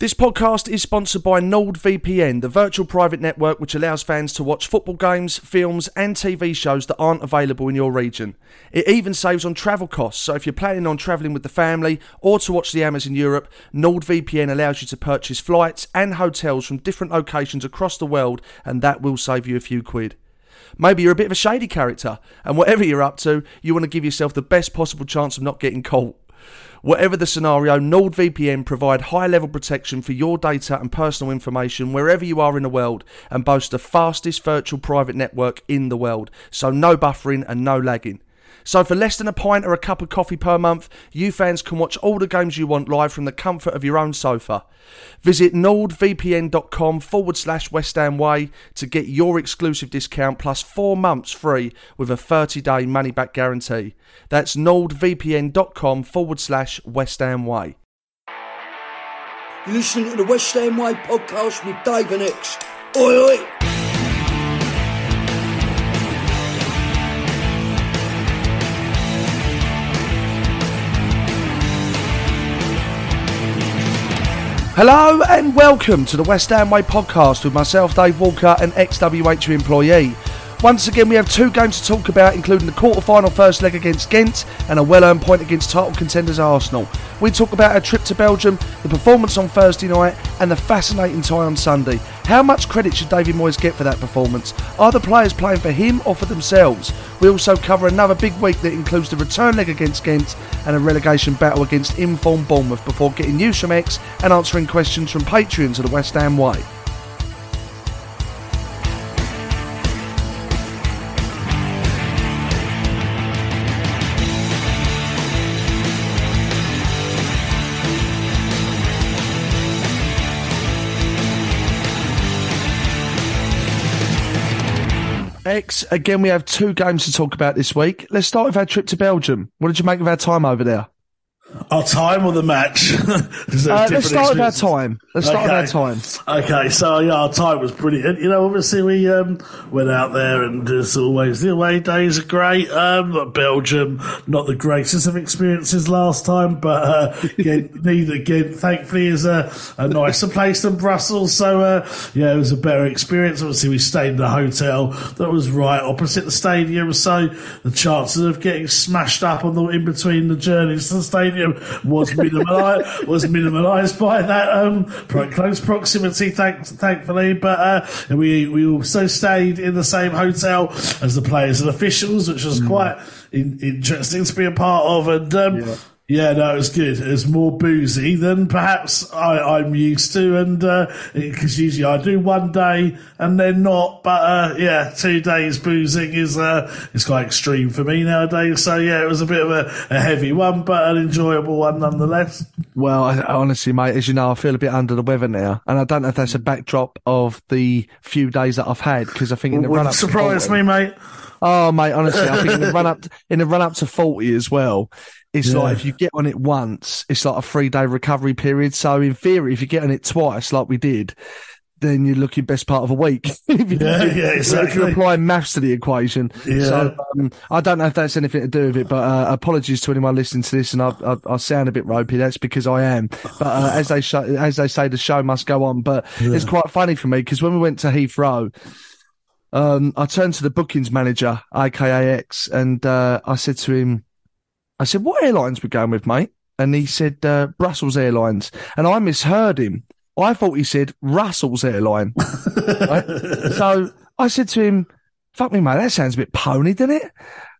This podcast is sponsored by NordVPN, the virtual private network which allows fans to watch football games, films, and TV shows that aren't available in your region. It even saves on travel costs, so if you're planning on travelling with the family or to watch the Amazon Europe, NordVPN allows you to purchase flights and hotels from different locations across the world, and that will save you a few quid. Maybe you're a bit of a shady character, and whatever you're up to, you want to give yourself the best possible chance of not getting caught. Whatever the scenario, NordVPN provide high level protection for your data and personal information wherever you are in the world and boast the fastest virtual private network in the world. So no buffering and no lagging. So for less than a pint or a cup of coffee per month, you fans can watch all the games you want live from the comfort of your own sofa. Visit nordvpn.com forward slash West Ham Way to get your exclusive discount plus four months free with a 30 day money back guarantee. That's nordvpn.com forward slash West Ham Way. You're listening to the West Ham Way podcast with Dave and Ex. Oi, oi! Hello and welcome to the West Ham Way podcast with myself, Dave Walker, an ex WH employee. Once again, we have two games to talk about, including the quarter-final first leg against Ghent and a well-earned point against title contenders Arsenal. We talk about our trip to Belgium, the performance on Thursday night, and the fascinating tie on Sunday. How much credit should David Moyes get for that performance? Are the players playing for him or for themselves? We also cover another big week that includes the return leg against Ghent and a relegation battle against informed Bournemouth before getting news from Ex and answering questions from Patreons of the West Ham Way. Ex, again, we have two games to talk about this week. Let's start with our trip to Belgium. What did you make of our time over there? Our time or the match? uh, let's start with our time. Let's start okay. with our time. Okay, so yeah, our time was brilliant. You know, obviously we um, went out there and as always, the away days are great. Um, Belgium, not the greatest of experiences last time, but uh, Ghent, neither Ghent, thankfully, is a, a nicer place than Brussels. So uh, yeah, it was a better experience. Obviously, we stayed in a hotel that was right opposite the stadium, so the chances of getting smashed up on the in between the journeys to the stadium was minimalised was minimalised by that um, close proximity, thank, thankfully. But uh, we we also stayed in the same hotel as the players and officials, which was mm. quite in, interesting to be a part of. And um, yeah. Yeah, no, it was good. It was more boozy than perhaps I, am used to, and because uh, usually I do one day and then not. But uh, yeah, two days boozing is uh, is quite extreme for me nowadays. So yeah, it was a bit of a, a heavy one, but an enjoyable one nonetheless. Well, I, honestly, mate, as you know, I feel a bit under the weather now, and I don't know if that's a backdrop of the few days that I've had because I think in the run up surprise me, mate. Oh, mate, honestly, I think in the run up in the run up to forty as well, it's yeah. like if you get on it once, it's like a three day recovery period. So in theory, if you get on it twice, like we did, then you're looking best part of a week. if you, Yeah, if you- yeah, If you're applying maths to the equation. Yeah. So um, I don't know if that's anything to do with it, but uh, apologies to anyone listening to this, and I, I, I sound a bit ropey. That's because I am. But uh, as they sh- as they say, the show must go on. But it's quite funny for me because when we went to Heathrow. Um, I turned to the bookings manager, aka X, and uh, I said to him, I said, "What airlines we going with, mate?" And he said, uh, "Brussels Airlines." And I misheard him. I thought he said Russell's Airline. right? So I said to him, "Fuck me, mate. That sounds a bit pony, doesn't it?"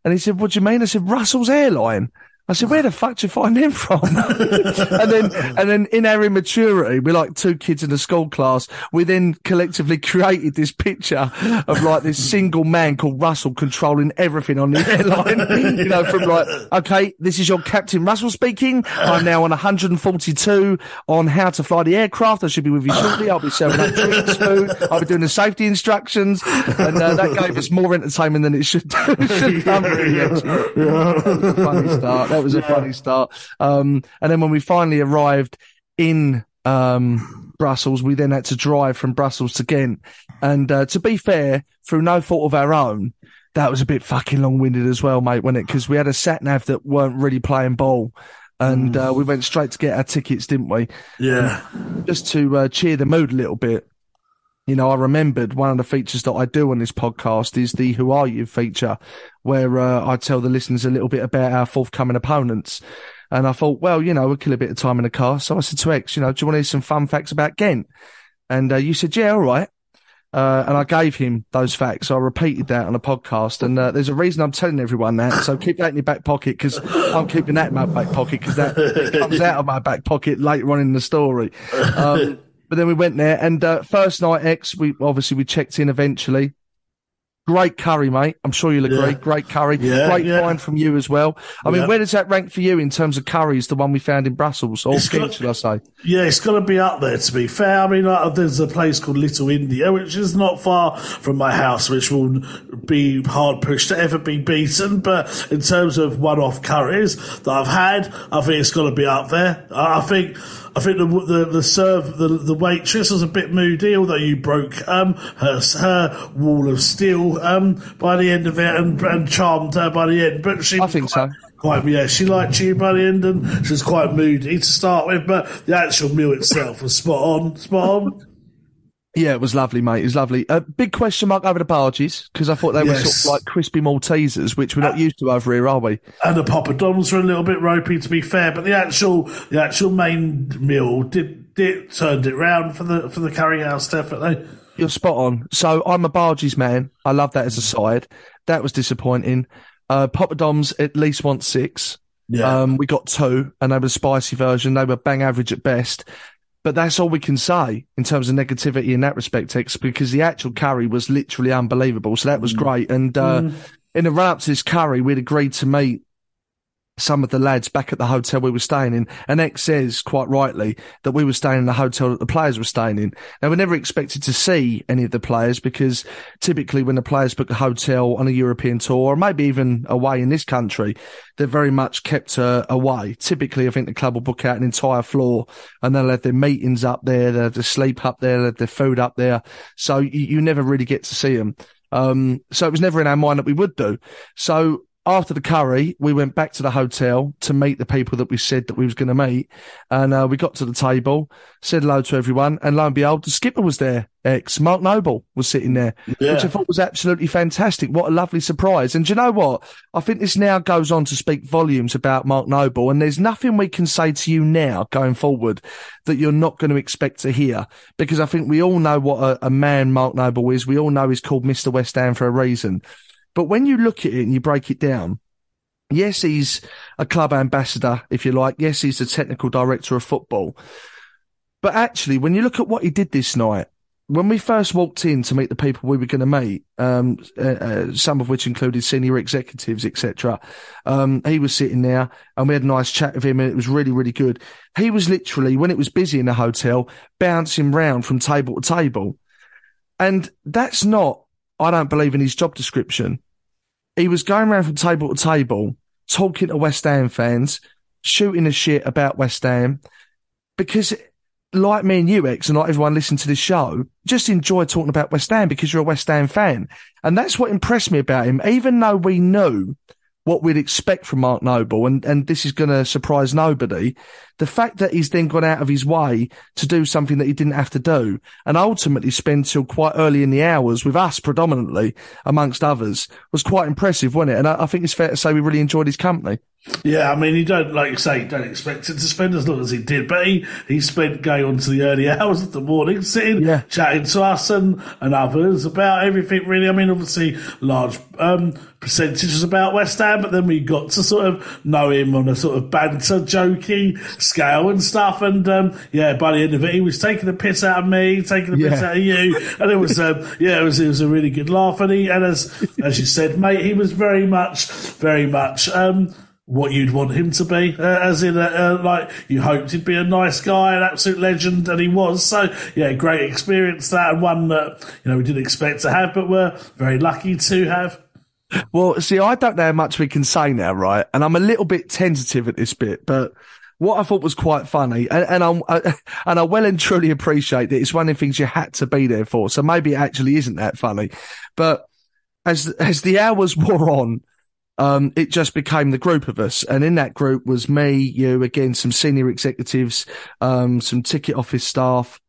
And he said, "What do you mean?" I said, "Russell's Airline." I said, "Where the fuck do you find him from?" and then, and then, in our immaturity, we're like two kids in a school class. We then collectively created this picture of like this single man called Russell controlling everything on the airline. you know, from like, okay, this is your Captain Russell speaking. I'm now on 142 on how to fly the aircraft. I should be with you shortly. I'll be serving up drinks, food. I'll be doing the safety instructions, and uh, that gave us more entertainment than it should. should have done, really, actually. funny start. That was a funny start. Um, and then when we finally arrived in um, Brussels, we then had to drive from Brussels to Ghent. And uh, to be fair, through no fault of our own, that was a bit fucking long-winded as well, mate, wasn't it? Because we had a sat nav that weren't really playing ball. And uh, we went straight to get our tickets, didn't we? Yeah. just to uh, cheer the mood a little bit, you know, I remembered one of the features that I do on this podcast is the Who Are You feature, where uh, I tell the listeners a little bit about our forthcoming opponents. And I thought, well, you know, we'll kill a bit of time in the car. So I said to Ex, you know, do you want to hear some fun facts about Ghent? And uh, you said, yeah, all right. Uh, and I gave him those facts. I repeated that on a podcast. And uh, there's a reason I'm telling everyone that. So keep that in your back pocket because I'm keeping that in my back pocket because that comes out of my back pocket later on in the story. Um, but then we went there and uh, first night Ex, we obviously we checked in eventually. Great curry, mate. I'm sure you'll agree. Yeah. Great curry. Yeah, Great yeah. find from you as well. I mean, where does that rank for you in terms of curries, the one we found in Brussels or It's got- Ghent, should I say? Yeah, it's got to be up there to be fair. I mean, there's a place called Little India, which is not far from my house, which will be hard pushed to ever be beaten. But in terms of one-off curries that I've had, I think it's got to be up there. I think. I think the the, the serve the the waitress was a bit moody, although you broke um her her wall of steel um by the end of it and, and charmed her by the end. But she I think quite- so. Quite, yeah, she liked you by the end, and she was quite moody to start with. But the actual meal itself was spot on, spot on. Yeah, it was lovely, mate. It was lovely. A big question mark over the bhajis because I thought they were sort of like crispy Maltesers, which we're not used to over here, are we? And the poppadoms were a little bit ropey, to be fair. But the actual, the actual main meal did did turned it round for the for the curry house, definitely. You're spot on. So I'm a bhajis man. I love that as a side. That was disappointing. Uh, poppadoms at least want six. Yeah. Um, we got two, and they were the spicy version. They were bang average at best. But that's all we can say in terms of negativity in that respect, Ex, because the actual curry was literally unbelievable. So that was great. And uh, in the run up to this curry, we'd agreed to meet some of the lads back at the hotel we were staying in. And Ex says quite rightly that we were staying in the hotel that the players were staying in. Now we never expected to see any of the players because typically when the players book a hotel on a European tour or maybe even away in this country, they're very much kept uh, away. Typically, I think the club will book out an entire floor and they'll have their meetings up there, they'll have their sleep up there, they'll have their food up there. So you, you never really get to see them. Um, so it was never in our mind that we would do. So after the curry, we went back to the hotel to meet the people that we said that we was going to meet. And, uh, we got to the table, said hello to everyone. And lo and behold, the skipper was there. Ex Mark Noble was sitting there, Yeah. which I thought was absolutely fantastic. What a lovely surprise. And you know what? I think this now goes on to speak volumes about Mark Noble. And there's nothing we can say to you now going forward that you're not going to expect to hear because I think we all know what a, a man Mark Noble is. We all know he's called Mr. West Ham for a reason. But when you look at it and you break it down, yes, he's a club ambassador, if you like. Yes, he's the technical director of football. But actually, when you look at what he did this night, when we first walked in to meet the people we were going to meet, um, uh, uh, some of which included senior executives, etc., um, he was sitting there and we had a nice chat with him and it was really, really good. He was literally, when it was busy in the hotel, bouncing round from table to table. And that's not, I don't believe in his job description. He was going around from table to table, talking to West Ham fans, shooting a shit about West Ham because like me and you, Ex, and like everyone listening to this show, just enjoy talking about West Ham because you're a West Ham fan. And that's what impressed me about him, even though we knew what we'd expect from Mark Noble, and, and this is going to surprise nobody. The fact that he's then gone out of his way to do something that he didn't have to do and ultimately spend till quite early in the hours with us predominantly, amongst others, was quite impressive, wasn't it? And I, I think it's fair to say we really enjoyed his company. Yeah, I mean, you don't, like you say, don't expect him to spend as long as he did, but he, he spent going on to the early hours of the morning, sitting, Yeah. chatting to us and, and others about everything, really. I mean, obviously, large um, percentage was about West Ham, but then we got to sort of know him on a sort of banter, jokey scale and stuff. And um, yeah, by the end of it, he was taking the piss out of me, taking the piss out of you, and it was um, yeah, it was it was a really good laugh. And he and as as you said, mate, he was very much, very much. Um, what you'd want him to be, uh, as in, uh, uh, like, you hoped he'd be a nice guy, an absolute legend, and he was. So, yeah, great experience that, and one that, you know, we didn't expect to have, but we're very lucky to have. Well, see, I don't know how much we can say now, right? And I'm a little bit tentative at this bit, but what I thought was quite funny, and, and I'm, I, and I well and truly appreciate that it's one of the things you had to be there for. So maybe it actually isn't that funny, but as, as the hours wore on, um, it just became the group of us. And in that group was me, you, again, some senior executives, um, some ticket office staff,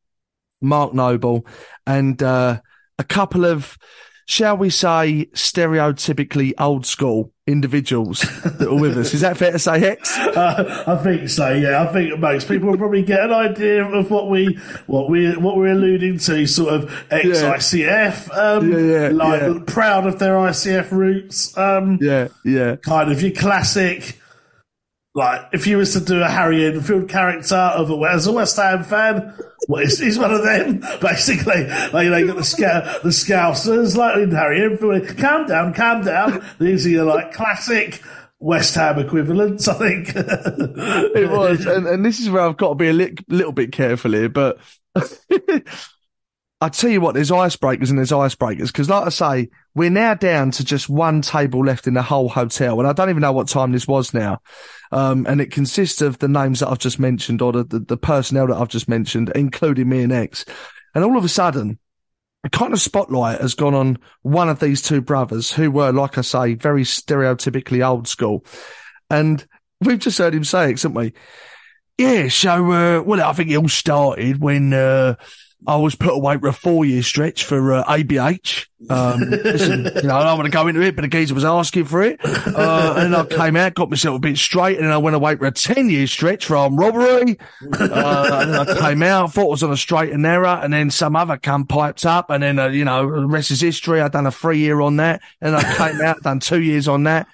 Mark Noble, and, uh, a couple of, shall we say, stereotypically old school individuals that are with us. Is that fair to say, Ex? Uh, I think so. Yeah, I think most people will probably get an idea of what we what we what we're alluding to. Sort of ex ICF, um, Yeah, yeah, like yeah. proud of their ICF roots. Um, Yeah, yeah. kind of your classic. Like, if you was to do a Harry Enfield character of a, as a West Ham fan, well, he's, he's one of them, basically. Like, you got the, scout, the Scousers, like Harry Enfield. Calm down, calm down. These are your, like, classic West Ham equivalents, I think. It was. And, and this is where I've got to be a li- little bit careful here, but I tell you what, there's icebreakers and there's icebreakers. Cause like I say, we're now down to just one table left in the whole hotel. And I don't even know what time this was now. Um, and it consists of the names that I've just mentioned or the, the, personnel that I've just mentioned, including me and Ex. And all of a sudden, a kind of spotlight has gone on one of these two brothers who were, like I say, very stereotypically old school. And we've just heard him say it, haven't we? Yeah, so, uh, well, I think it all started when, uh, I was put away for a four year stretch for, uh, ABH. Um, listen, you know, I don't want to go into it, but the geezer was asking for it. Uh, and I came out, got myself a bit straight, and then I went away for a 10 year stretch for armed robbery. Uh, and then I came out, thought I was on a straight and narrow, and then some other cunt piped up, and then, uh, you know, the rest is history. I'd done a three year on that, and I came out, done two years on that.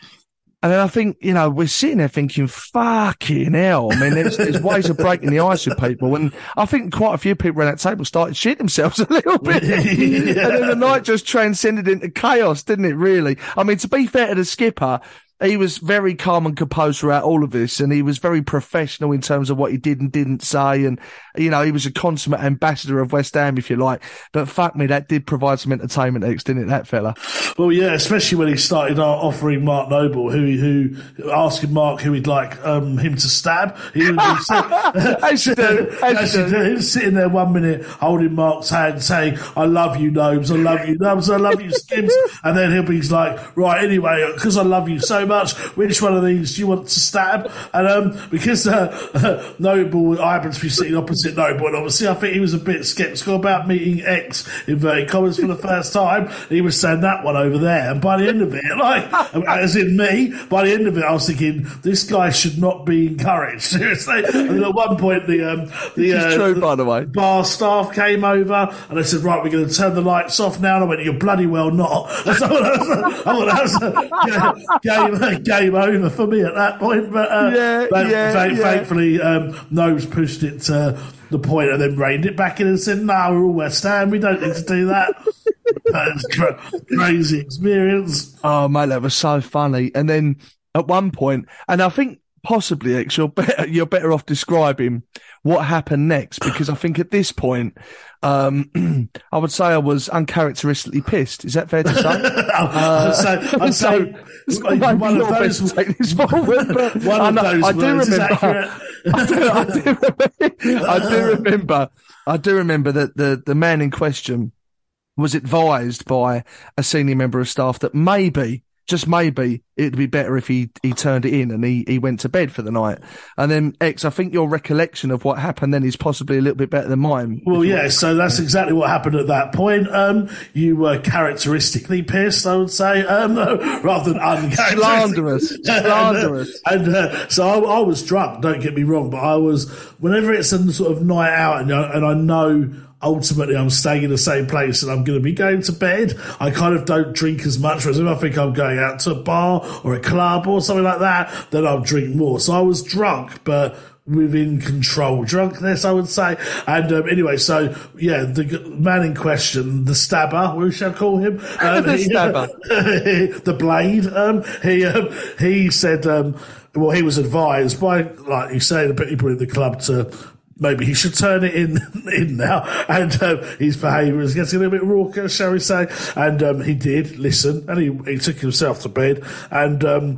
And then I think, you know, we're sitting there thinking, fucking hell. I mean, there's, there's ways of breaking the ice with people. And I think quite a few people around that table started shitting themselves a little bit. And then the night just transcended into chaos, didn't it, really? I mean, to be fair to the skipper, he was very calm and composed throughout all of this. And he was very professional in terms of what he did and didn't say. And, you know, he was a consummate ambassador of West Ham, if you like. But fuck me, that did provide some entertainment, Ex, didn't it, that fella? Well, yeah, especially when he started offering Mark Noble, who who asking Mark who he'd like um, him to stab. He would be sit- As you do, as as you you do. do. He was sitting there one minute holding Mark's hand, saying, "I love you, Nobes. I love you, Nobes. I love you, Skims." and then he'll be like, "Right, anyway, because I love you so much, which one of these do you want to stab?" And um, because uh, Noble, I happen to be sitting opposite Noble, and obviously I think he was a bit sceptical about meeting Ex in inverted commas for the first time. He was saying that one over there, and by the end of it, like as in me, by the end of it, I was thinking this guy should not be encouraged. Seriously, and at one point the um, the, uh, true, by the way. bar staff came over and they said, right, we're going to turn the lights off now. And I went, you're bloody well not. Was, I thought that was game, over for me at that point. But, uh, Yeah, but yeah, yeah. thankfully, um, Nobes pushed it to the point and then reined it back in and said, no, we're all West Ham. We don't need to do that. that crazy experience. Oh, mate, that was so funny. And then at one point, and I think possibly Ex, you're better you're better off describing what happened next because I think at this point, um, I would say I was uncharacteristically pissed. Is that fair to say? Say, I'd say so one of those. take this forward, but One I, of those I do remember. I do, I do remember. I do remember. I do remember that the the man in question was advised by a senior member of staff that maybe, just maybe, it'd be better if he, he turned it in and he, he went to bed for the night. And then, Ex, I think your recollection of what happened then is possibly a little bit better than mine. Well, yeah, so that's exactly what happened at that point. Um, you were characteristically pissed, I would say, um, rather than uncharacteristic. Slanderous. Slanderous. And, uh, and uh, so I, I was drunk, don't get me wrong, but I was, whenever it's a sort of night out and, I- and I know ultimately I'm staying in the same place and I'm going to be going to bed, I kind of don't drink as much. Whereas if I think I'm going out to a bar or a club or something like that, then I'll drink more. So I was drunk, but within control drunkenness, I would say. And um, anyway, so yeah, the man in question, the stabber, we shall call him, um, The he- stabber. the blade. Um, he um, he said, um, well, he was advised by, like you say, the people in the club to. Maybe he should turn it in in now, and um, his behaviour is getting a little bit raucous, shall we say? And um, he did listen, and he he took himself to bed, and um,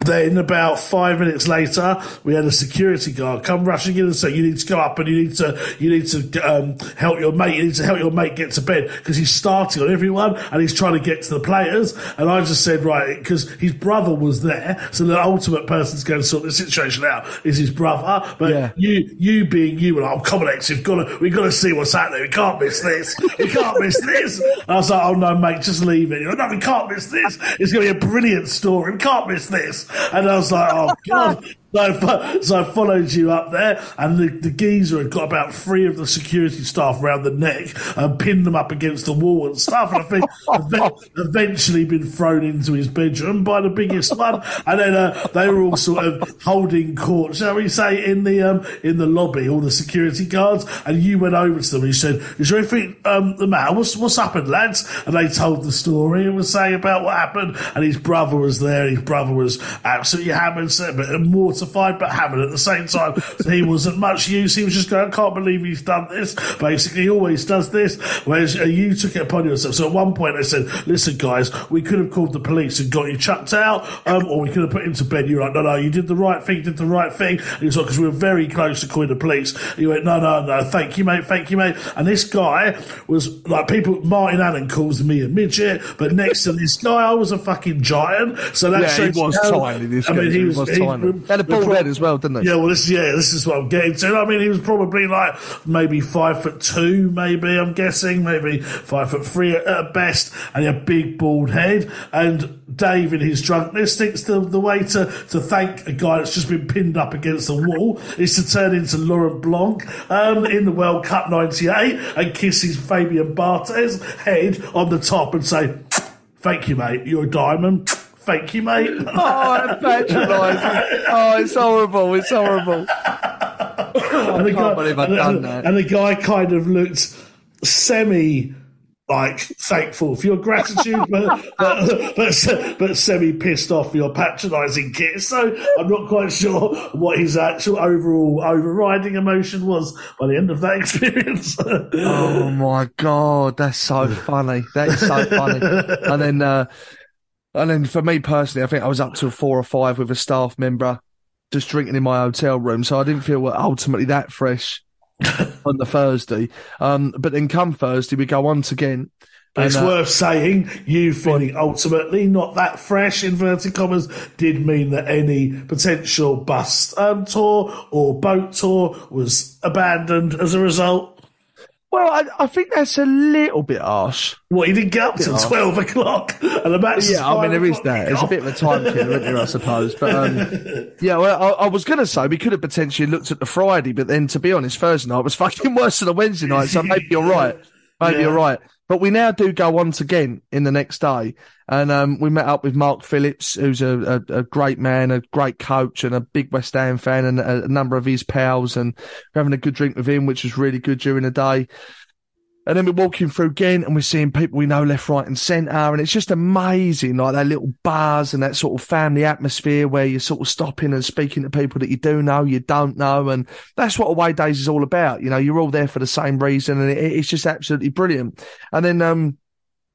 then about five minutes later, we had a security guard come rushing in and say, "You need to go up and you need to you need to um, help your mate. You need to help your mate get to bed because he's starting on everyone and he's trying to get to the players." And I just said, "Right," because his brother was there, so the ultimate person's going to sort the situation out is his brother. But Yeah. you you being you and I'm Cominex, we've got to we've got to see what's happening. We can't miss this. We can't miss this. And I was like, "Oh no, mate, just leave it." Like, no, we can't miss this. It's going to be a brilliant story. We can't miss this. And I was like, "Oh god." So I, so I followed you up there, and the, the geezer had got about three of the security staff around the neck and pinned them up against the wall and stuff. And I think eve- eventually been thrown into his bedroom by the biggest one. And then uh, they were all sort of holding court, shall we say, in the um, in the lobby, all the security guards. And you went over to them and you said, "Is there anything um, the matter? What's what's happened, lads?" And they told the story and was saying about what happened. And his brother was there. His brother was absolutely hammered, but mortified, but hammered at the same time. So he wasn't much use. He was just going, "I can't believe he's done this." Basically, he always does this. Whereas uh, you took it upon yourself. So at one point they said, "Listen, guys, we could have called the police and got you chucked out, um, or we could have put him to bed." You're like, "No, no, you did the right thing. You did the right thing." And he was like, "Because we were very close to calling the police." He went, "No, no, no, thank you, mate, thank you, mate." And this guy was like, people. Martin Allen calls me a midget, but next to this guy, I was a fucking giant. So that Yeah, he shows you was tiny, this I mean, geezer, he he was, was he- tiny. He had a bald head as well, didn't he? Yeah, well, this yeah, this is what I'm getting to. I mean, he was probably like maybe five foot two, maybe I'm guessing, maybe five foot three at, at best, and he had a big bald head. And Dave, in his drunkenness, thinks the the way to to thank a guy that's just been pinned up against the wall is to turn into Laurent Blanc um, in the World Cup '98 and kiss his Fabien Barthez head on the top and say, "Thank you, mate. You're a diamond." Thank you, mate. Oh, patronising. Oh, it's horrible. It's horrible. and the can't believe I've and, that. And the guy kind of looked semi like thankful for your gratitude, but but, but but semi pissed off for your patronising kiss. So I'm not quite sure what his actual overall overriding emotion was by the end of that experience. Oh my god, that's so funny. That is so funny. And then, uh, and then for me personally, I think I was up till four or five with a staff member, just drinking in my hotel room. So I didn't feel ultimately that fresh on the Thursday. Um, but then come Thursday, we go once again. But it's uh, worth saying you feeling ultimately not that fresh, inverted commas, did mean that any potential bus um, tour or boat tour was abandoned as a result. Well, I, I think that's a little bit harsh. What, he didn't get up till 12 o'clock and the match Yeah, I mean, there is that. It's a bit of a time killer, isn't there, I suppose. But, um, yeah, well, I, I was going to say we could have potentially looked at the Friday, but then to be honest, Thursday night was fucking worse than the Wednesday night. So maybe you're right. Maybe Yeah. you're right. But we now do go once again in the next day. And, um, we met up with Mark Phillips, who's a, a, a great man, a great coach and a big West Ham fan and a, a number of his pals and having a good drink with him, which was really good during the day. And then we're walking through Ghent and we're seeing people we know left, right and centre. And it's just amazing, like that little bars and that sort of family atmosphere where you're sort of stopping and speaking to people that you do know, you don't know. And that's what away days is all about. You know, you're all there for the same reason and it, it's just absolutely brilliant. And then, um,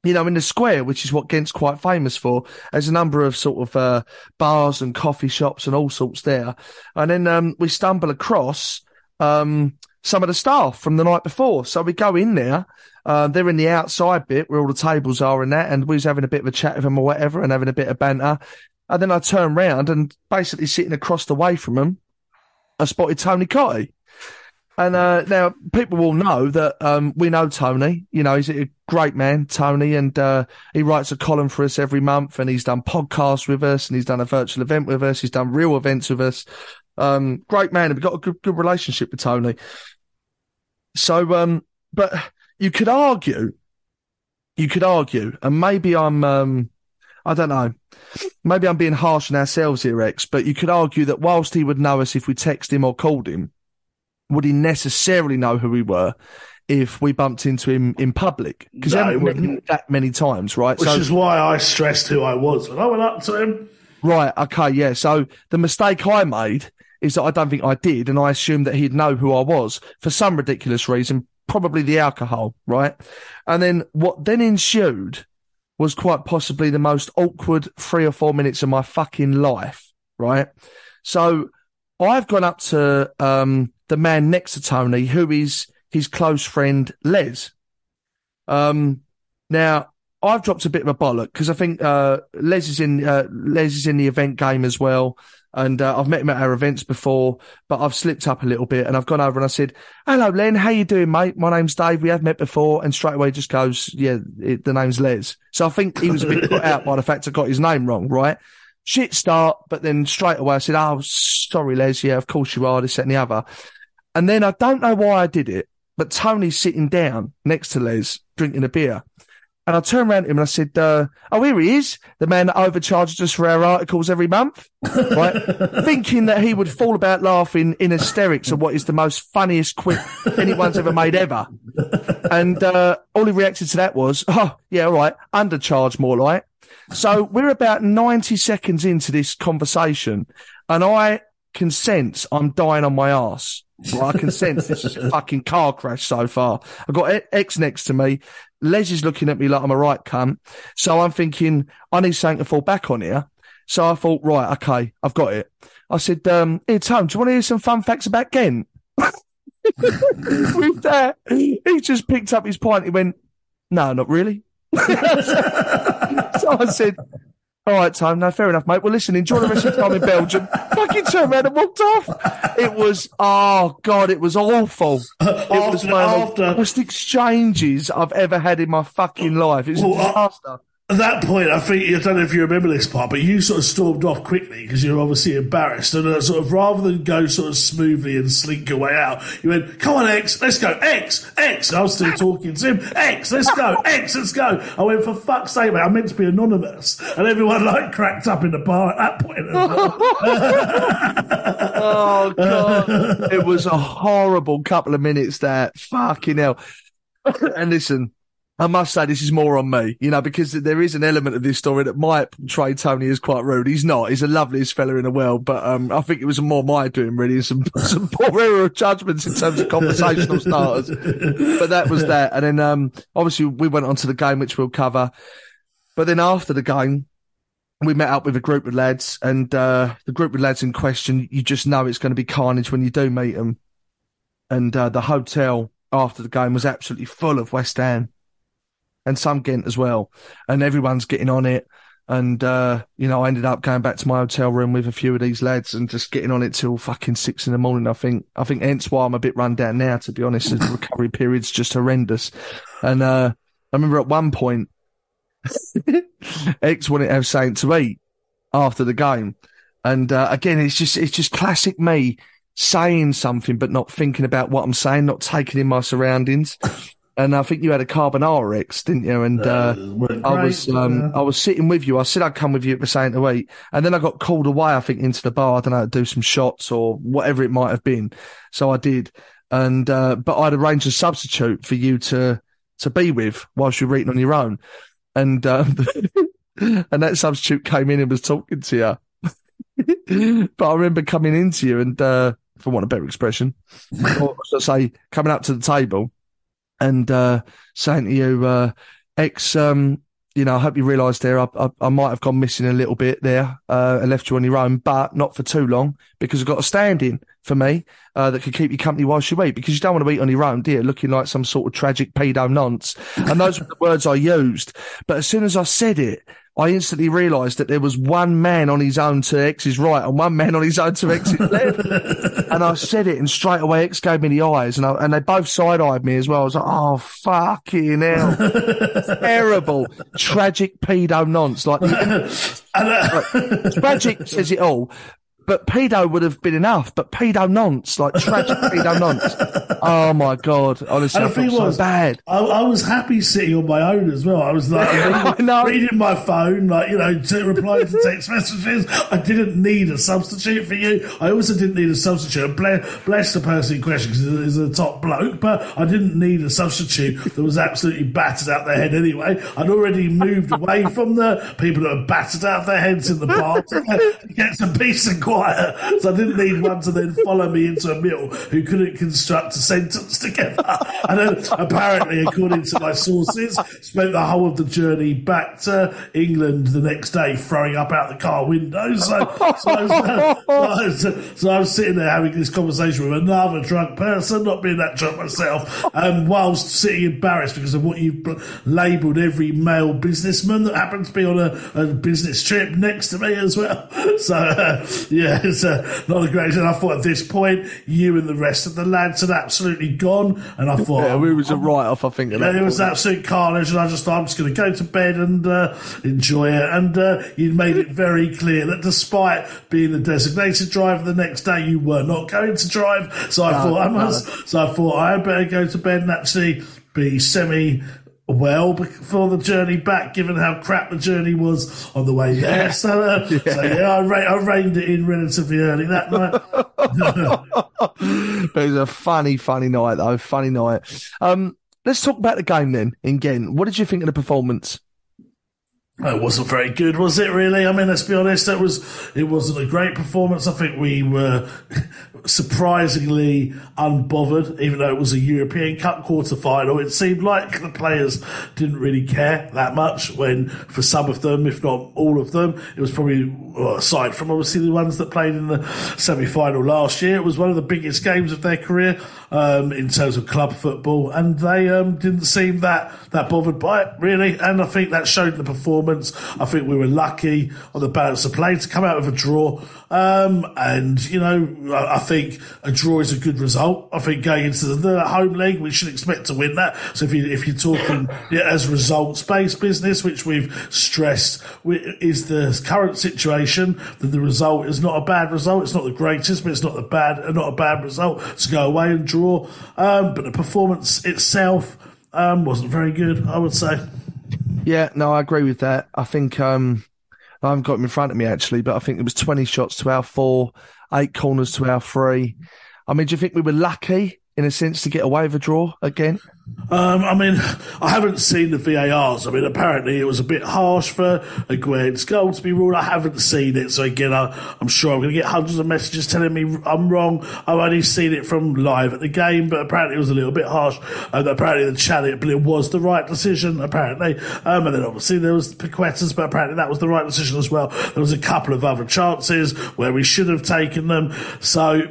you know, in the square, which is what Ghent's quite famous for, there's a number of sort of, uh, bars and coffee shops and all sorts there. And then, um, we stumble across, um, some of the staff from the night before. So we go in there. Uh, they're in the outside bit where all the tables are and that, and we was having a bit of a chat with them or whatever and having a bit of banter. And then I turn round and basically sitting across the way from them, I spotted Tony Cottee. And uh, now people will know that um, we know Tony. You know, he's a great man, Tony, and uh, he writes a column for us every month, and he's done podcasts with us, and he's done a virtual event with us, he's done real events with us. Um, great man, and we've got a good, good relationship with Tony. So, um, but you could argue, you could argue, and maybe I'm, um, I don't know, maybe I'm being harsh on ourselves here, Ex, but you could argue that whilst he would know us if we text him or called him, would he necessarily know who we were if we bumped into him in public? Because No, he wouldn't. that many times, right? Which is why I stressed who I was when I went up to him. Right. Okay. Yeah. So the mistake I made is that I don't think I did, and I assumed that he'd know who I was for some ridiculous reason, probably the alcohol. Right. And then what then ensued was quite possibly the most awkward three or four minutes of my fucking life. Right. So I've gone up to um, the man next to Tony, who is his close friend Les. Um, now I've dropped a bit of a bollock because I think uh, Les is in uh, Les is in the event game as well, and uh, I've met him at our events before, but I've slipped up a little bit, and I've gone over and I said, "Hello, Len, how you doing, mate? My name's Dave. We have met before," and straight away just goes, "Yeah, it, the name's Les." So I think he was a bit put out by the fact I got his name wrong, right? Shit start, but then straight away I said, "Oh, sorry, Les. Yeah, of course you are. This, that, and the other." And then I don't know why I did it, but Tony's sitting down next to Les drinking a beer. And I turned around to him and I said, uh, Oh, here he is, the man that overcharges us for our articles every month, right? Thinking that he would fall about laughing in hysterics at what is the most funniest quip anyone's ever made ever. And, uh, all he reacted to that was, Oh, yeah, all right, undercharge more like. So we're about 90 seconds into this conversation and I can sense I'm dying on my ass. Well, I can sense this is a fucking car crash so far. I've got Ex next to me. Les is looking at me like I'm a right cunt. So I'm thinking, I need something to fall back on here. So I thought, right, okay, I've got it. I said, um, here, Tom, do you want to hear some fun facts about Ghent? With that, he just picked up his pint. He went, no, not really. so I said, all right, Tom. No, fair enough, mate. Well, listen, enjoy the rest of your time in Belgium. Fucking turned around and walked off. It was, oh God, it was awful. It was one of the after- worst exchanges I've ever had in my fucking life. It's a Well, I- disaster. At that point, I think I don't know if you remember this part, but you sort of stormed off quickly because you were obviously embarrassed, and uh, sort of rather than go sort of smoothly and slink your way out, you went, "Come on, Ex, let's go, Ex, Ex." And I was still talking to him, Ex, let's go, Ex, let's go. I went, "For fuck's sake, mate! I meant to be anonymous," and everyone like cracked up in the bar at that point. Oh God. it was a horrible couple of minutes there. Fucking hell. and listen, I must say this is more on me, you know, because there is an element of this story that might portray Tony as quite rude. He's not. He's the loveliest fella in the world, but um, I think it was more my doing really, and some some poor error of judgments in terms of conversational starters. But that was that, and then um, obviously we went on to the game, which we'll cover. But then after the game, we met up with a group of lads, and uh, the group of lads in question, you just know it's going to be carnage when you do meet them. And uh, the hotel after the game was absolutely full of West Ham and some Ghent as well, and everyone's getting on it. And uh, you know, I ended up going back to my hotel room with a few of these lads and just getting on it till fucking six in the morning. I think, I think hence why I'm a bit run down now, to be honest. The recovery period's just horrendous. And uh, I remember at one point, Ex wanted to have something to eat after the game. And uh, again, it's just it's just classic me saying something but not thinking about what I'm saying, not taking in my surroundings. And I think you had a carbonara Ex, didn't you? And uh, weren't I was um, I was sitting with you. I said I'd come with you for something to eat, and then I got called away. I think into the bar. I don't know, to do some shots or whatever it might have been. So I did, and uh, but I'd arranged a substitute for you to to be with whilst you're eating on your own. And, um, and that substitute came in and was talking to you. but I remember coming into you and, uh, for want of a better expression, or should I say, coming up to the table and, uh, saying to you, uh, ex, um, you know, I hope you realised there, I, I, I, might have gone missing a little bit there, uh, and left you on your own, but not for too long because I've got a stand in for me, uh, that can keep you company whilst you eat because you don't want to eat on your own, dear, looking like some sort of tragic pedo nonce. And those were the words I used. But as soon as I said it, I instantly realised that there was one man on his own to Ex's right and one man on his own to Ex's left. and I said it, and straight away Ex gave me the eyes, and I, and they both side eyed me as well. I was like, "Oh fucking hell, terrible, tragic pedo nonce!" Like, uh, like tragic says it all, but pedo would have been enough. But pedo nonce, like tragic pedo nonce. Oh my god! Honestly, And I the thing felt was, so bad. I, I was happy sitting on my own as well. I was like reading, know. reading my phone, like you know, to replying to text messages. I didn't need a substitute for you. I also didn't need a substitute. Bless, bless the person in question because he's a top bloke, but I didn't need a substitute that was absolutely battered out their head anyway. I'd already moved away from the people that are battered out their heads in the bar to get some peace and quiet. So I didn't need one to then follow me into a mill who couldn't construct a sentence together. And then apparently, according to my sources, spent the whole of the journey back to England the next day throwing up out the car window. So, so, I, was, so, so I was sitting there having this conversation with another drunk person, not being that drunk myself, um, whilst sitting embarrassed because of what you've labelled every male businessman that happened to be on a, a business trip next to me as well. So, uh, yeah, it's uh, not a great. And I thought at this point, you and the rest of the lads had absolutely gone. And I thought, Yeah, we was a write off, I think. yeah, it was absolute carnage, and I just thought I'm just going to go to bed and uh, enjoy it. And uh, you made it very clear that despite being the designated driver the next day, you were not going to drive. So I thought I must. So I thought I had better go to bed and actually be semi. Well, before the journey back, given how crap the journey was on the way there, so, uh, so yeah, I, ra- I reined it in relatively early that night. but it was a funny, funny night though. Funny night. Um, let's talk about the game then in Ghent. What did you think of the performance? It wasn't very good, was it? Really? I mean, let's be honest. It was. It wasn't a great performance. I think we were surprisingly unbothered, even though it was a European Cup quarter final. It seemed like the players didn't really care that much. When for some of them, if not all of them, it was probably well, aside from obviously the ones that played in the semi final last year. It was one of the biggest games of their career um, in terms of club football, and they um, didn't seem that that bothered by it really. And I think that showed the performance. I think we were lucky on the balance of play to come out with a draw. Um, and you know, I, I think a draw is a good result. I think going into the home leg, we should expect to win that. So if you if you're talking yeah, as results based business, which we've stressed wi- is the current situation, then the result is not a bad result. It's not the greatest, but it's not the bad, not a bad result to go away and draw. Um, but the performance itself um, wasn't very good, I would say. Yeah, no, I agree with that. I think um, I haven't got them in front of me actually, but I think it was twenty shots to our four, eight corners to our three. I mean, do you think we were lucky in a sense to get away with a draw again? Um, I mean, I haven't seen the VARs. I mean, apparently it was a bit harsh for Aguerd's goal to be ruled. I haven't seen it, so again, I, I'm sure I'm going to get hundreds of messages telling me I'm wrong. I've only seen it from live at the game, but apparently it was a little bit harsh. And apparently the challenge, was the right decision, apparently. Um, and then obviously there was Paquetá's, but apparently that was the right decision as well. There was a couple of other chances where we should have taken them. So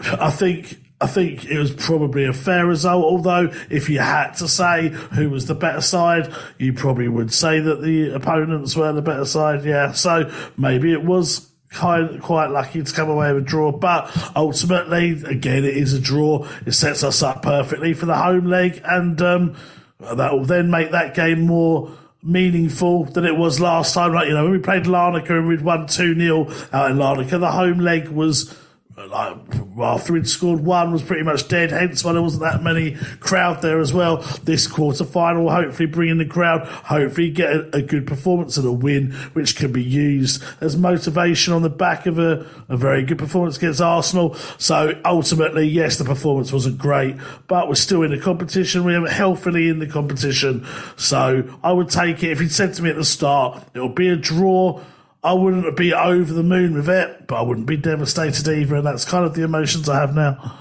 I think I think it was probably a fair result, although if you had to say who was the better side, you probably would say that the opponents were the better side, yeah. So maybe it was kind quite lucky to come away with a draw, but ultimately, again, it is a draw. It sets us up perfectly for the home leg, and um, that will then make that game more meaningful than it was last time. Like, you know, when we played Larnaca and we'd won 2 0 out in Larnaca, the home leg was like after we'd scored one was pretty much dead, hence why there wasn't that many crowd there as well. This quarter final, hopefully bring in the crowd, hopefully get a, a, good performance and a win, which can be used as motivation on the back of a, a very good performance against Arsenal. So ultimately, yes, the performance wasn't great, but we're still in the competition. We are healthily in the competition. So I would take it if he'd said to me at the start, it'll be a draw I wouldn't be over the moon with it, but I wouldn't be devastated either. And that's kind of the emotions I have now.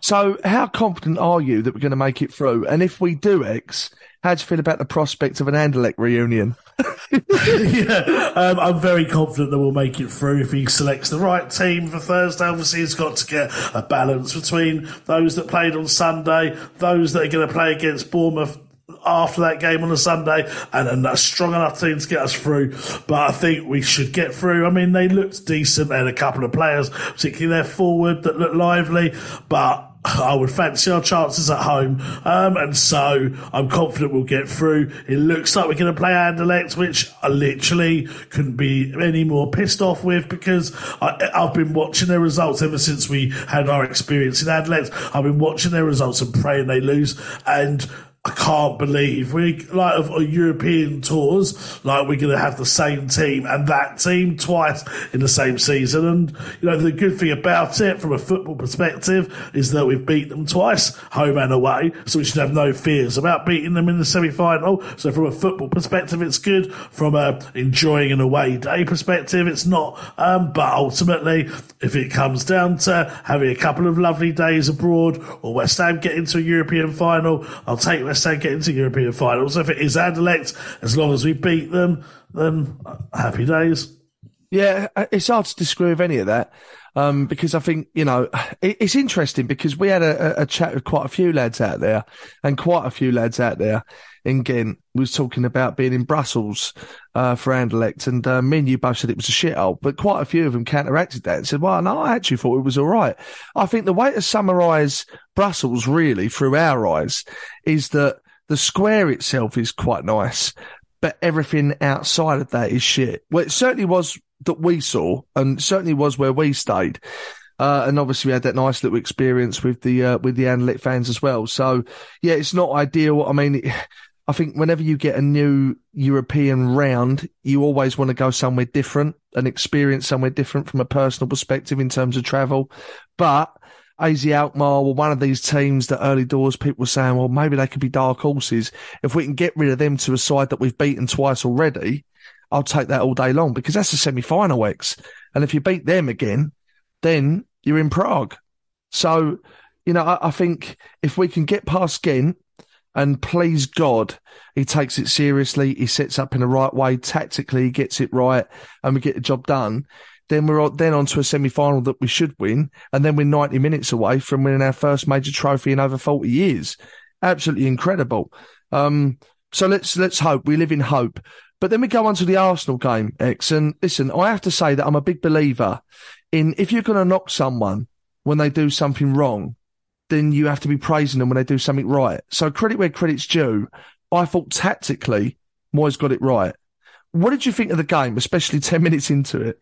So, how confident are you that we're going to make it through? And if we do Ex, how do you feel about the prospect of an Anderlecht reunion? yeah, um, I'm very confident that we'll make it through if he selects the right team for Thursday. Obviously, he's got to get a balance between those that played on Sunday, those that are going to play against Bournemouth after that game on a Sunday and a strong enough team to get us through. But I think we should get through. I mean, they looked decent. They had a couple of players, particularly their forward, that looked lively, but I would fancy our chances at home. Um, and so I'm confident we'll get through. It looks like we're going to play Anderlecht, which I literally couldn't be any more pissed off with because I, have been watching their results ever since we had our experience in Anderlecht. I've been watching their results and praying they lose. And I can't believe we like of European tours, like we're going to have the same team and that team twice in the same season. And you know the good thing about it, from a football perspective, is that we've beat them twice, home and away, so we should have no fears about beating them in the semi-final. So from a football perspective, it's good. From a enjoying an away day perspective, it's not. Um, but ultimately, if it comes down to having a couple of lovely days abroad or West Ham get into a European final, I'll take West Ham get into European finals. If it is Anderlecht, as long as we beat them, then happy days. Yeah, it's hard to disagree with any of that. Um, because I think, you know, it, it's interesting because we had a, a, chat with quite a few lads out there and quite a few lads out there in Ghent was talking about being in Brussels, uh, for Anderlecht. And, uh, me and you both said it was a shithole, but quite a few of them counteracted that and said, well, no, I actually thought it was all right. I think the way to summarize Brussels really through our eyes is that the square itself is quite nice, but everything outside of that is shit. Well, it certainly was that we saw, and certainly was where we stayed. Uh, and obviously we had that nice little experience with the uh, with the Anderlecht fans as well. So yeah, it's not ideal. I mean, it, I think whenever you get a new European round, you always want to go somewhere different and experience somewhere different from a personal perspective in terms of travel. But AZ Alkmaar were one of these teams that early doors people were saying, well, maybe they could be dark horses. If we can get rid of them to a side that we've beaten twice already, I'll take that all day long because that's a semi final Ex. And if you beat them again, then you're in Prague. So, you know, I, I think if we can get past Ghent and please God, he takes it seriously, he sets up in the right way, tactically, he gets it right, and we get the job done then we're then on to a semi final that we should win. And then we're 90 minutes away from winning our first major trophy in over 40 years. Absolutely incredible. Um, so let's, let's hope we live in hope. But then we go on to the Arsenal game, Ex. And listen, I have to say that I'm a big believer in if you're going to knock someone when they do something wrong, then you have to be praising them when they do something right. So credit where credit's due. I thought tactically, Moyes got it right. What did you think of the game, especially 10 minutes into it?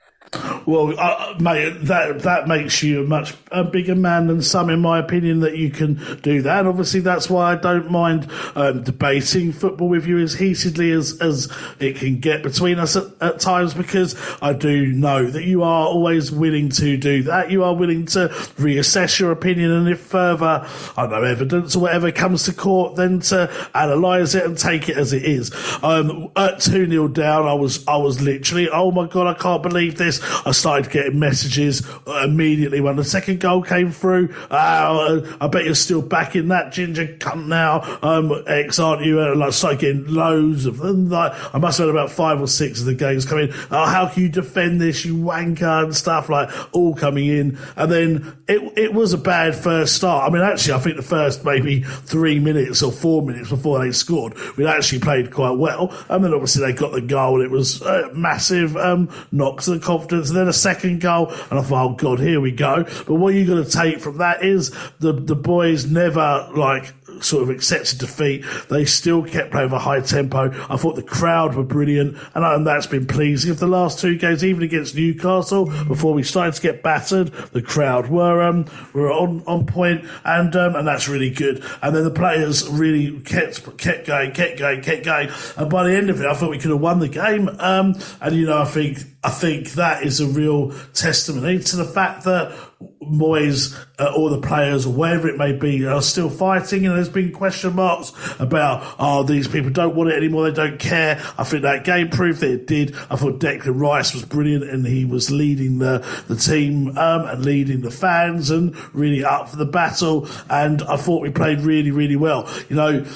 Well, uh, mate, that that makes you a much a bigger man than some, in my opinion. That you can do that. And obviously, that's why I don't mind um, debating football with you as heatedly as as it can get between us at, at, times, because I do know that you are always willing to do that. You are willing to reassess your opinion, and if further, I know, evidence or whatever comes to court, then to analyse it and take it as it is. Um, at two 0 down, I was I was literally, oh my god, I can't believe this. I started getting messages immediately when the second goal came through. Uh, I bet you're still back in that ginger cunt now. Um, Ex, aren't you? And I started getting loads of them. Like, I must have had about five or six of the games coming. Oh, how can you defend this, you wanker, and stuff like all coming in. And then it it was a bad first start. I mean, actually, I think the first maybe three minutes or four minutes before they scored, we'd actually played quite well. And then obviously they got the goal. It was massive um, knock to the confidence. And then a second goal, and I thought, oh god, here we go. But what you're going to take from that is the the boys never like sort of accepted defeat, they still kept playing with a high tempo. I thought the crowd were brilliant, and, and that's been pleasing. If the last two games, even against Newcastle, before we started to get battered, the crowd were um, were on on point, and um, and that's really good. And then the players really kept kept going, kept going, kept going, and by the end of it, I thought we could have won the game. Um, and you know, I think I think that is a real testimony to the fact that Moyes uh, or the players or whatever it may be are still fighting. And there's been question marks about, oh, these people don't want it anymore. They don't care. I think that game proved that it did. I thought Declan Rice was brilliant and he was leading the, the team, um, and leading the fans and really up for the battle. And I thought we played really, really well. You know,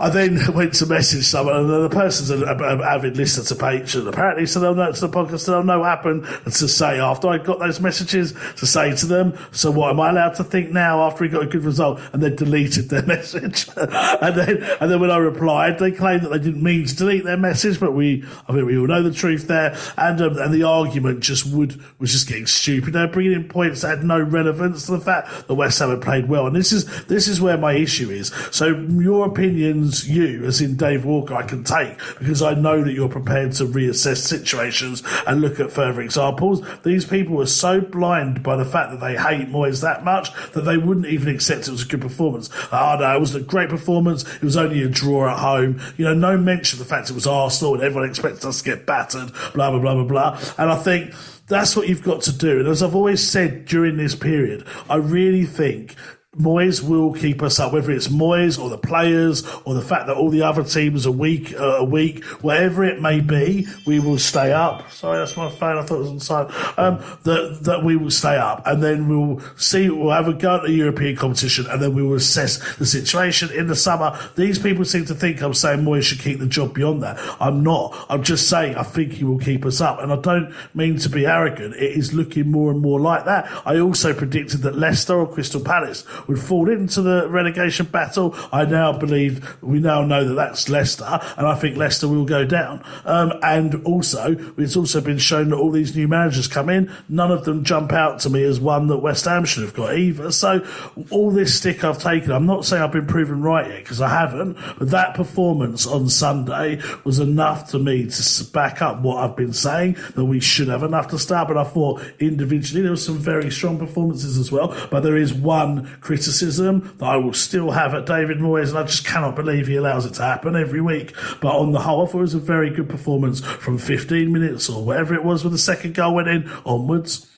I then went to message someone, and the person's an avid listener to Patreon, apparently, so they'll know to the podcast, so they'll know what happened to say after I got those messages to say to them. So what am I allowed to think now after we got a good result? And then deleted their message. and then, and then when I replied, they claimed that they didn't mean to delete their message, but we, I mean, we all know the truth there. And, um, and the argument just would, was just getting stupid. They're bringing in points that had no relevance to the fact that West Ham had played well. And this is, this is where my issue is. So your opinions you, as in Dave Walker, I can take because I know that you're prepared to reassess situations and look at further examples. These people were so blind by the fact that they hate Moyes that much that they wouldn't even accept it was a good performance. Oh no, it was a great performance. It was only a draw at home. You know, no mention of the fact it was Arsenal and everyone expected us to get battered, blah, blah, blah, blah, blah. And I think that's what you've got to do. And as I've always said during this period, I really think Moyes will keep us up, whether it's Moyes or the players or the fact that all the other teams are weak, uh, a week, whatever it may be, we will stay up. Sorry, that's my phone. I thought it was on side. Um, that, that we will stay up and then we'll see, we'll have a go at the European competition and then we will assess the situation in the summer. These people seem to think I'm saying Moyes should keep the job beyond that. I'm not. I'm just saying I think he will keep us up and I don't mean to be arrogant. It is looking more and more like that. I also predicted that Leicester or Crystal Palace would fall into the relegation battle. I now believe we now know that that's Leicester, and I think Leicester will go down. Um, and also, it's also been shown that all these new managers come in, none of them jump out to me as one that West Ham should have got either. So all this stick I've taken, I'm not saying I've been proven right yet because I haven't, but that performance on Sunday was enough to me to back up what I've been saying that we should have enough to start. But I thought individually there were some very strong performances as well, but there is one criticism that I will still have at David Moyes, and I just cannot believe he allows it to happen every week. But on the whole, I thought it was a very good performance from 15 minutes or whatever it was when the second goal went in onwards.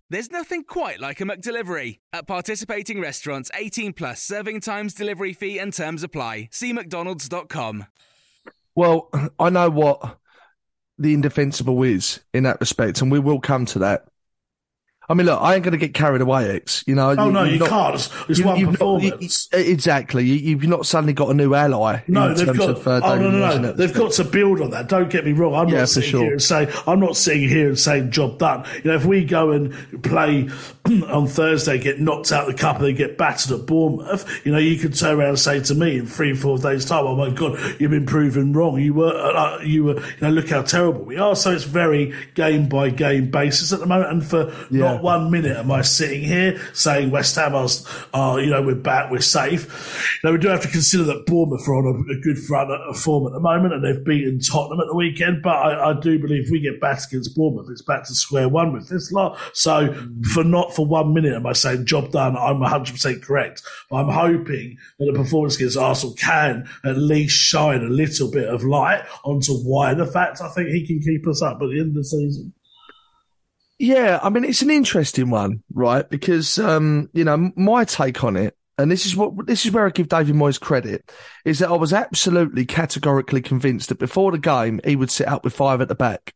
There's nothing quite like a McDelivery. At participating restaurants, 18 plus serving times, delivery fee, and terms apply. See McDonald's.com. Well, I know what the indefensible is in that respect, and we will come to that. I mean, look, I ain't going to get carried away, Ex. You know. Oh you, no, you not, can't. It's, you, one performance. Not, you, exactly. You, have not suddenly got a new ally. No, they've got. Of, uh, oh no, no, no. They've got to build on that. Don't get me wrong. I'm Yeah, not sitting sure. here and saying I'm not sitting here and saying job done. You know, if we go and play on Thursday, get knocked out of the cup, and then get battered at Bournemouth, you know, you could turn around and say to me in three, four days' time, "Oh my God, you've been proven wrong. You were, uh, you were, you know, look how terrible we are." So it's very game by game basis at the moment, and for Yeah. not one minute am I sitting here saying West Ham are, are you know, we're back, we're safe. Now we do have to consider that Bournemouth are on a, a good front form at the moment and they've beaten Tottenham at the weekend. But I, I do believe we get back against Bournemouth, it's back to square one with this lot. So for not for one minute am I saying job done, I'm 100% correct. But I'm hoping that the performance against Arsenal can at least shine a little bit of light onto why the fact I think he can keep us up at the end of the season. Yeah, I mean, it's an interesting one, right? Because, um, you know, my take on it, and this is what, this is where I give David Moyes credit, is that I was absolutely categorically convinced that before the game, he would sit up with five at the back.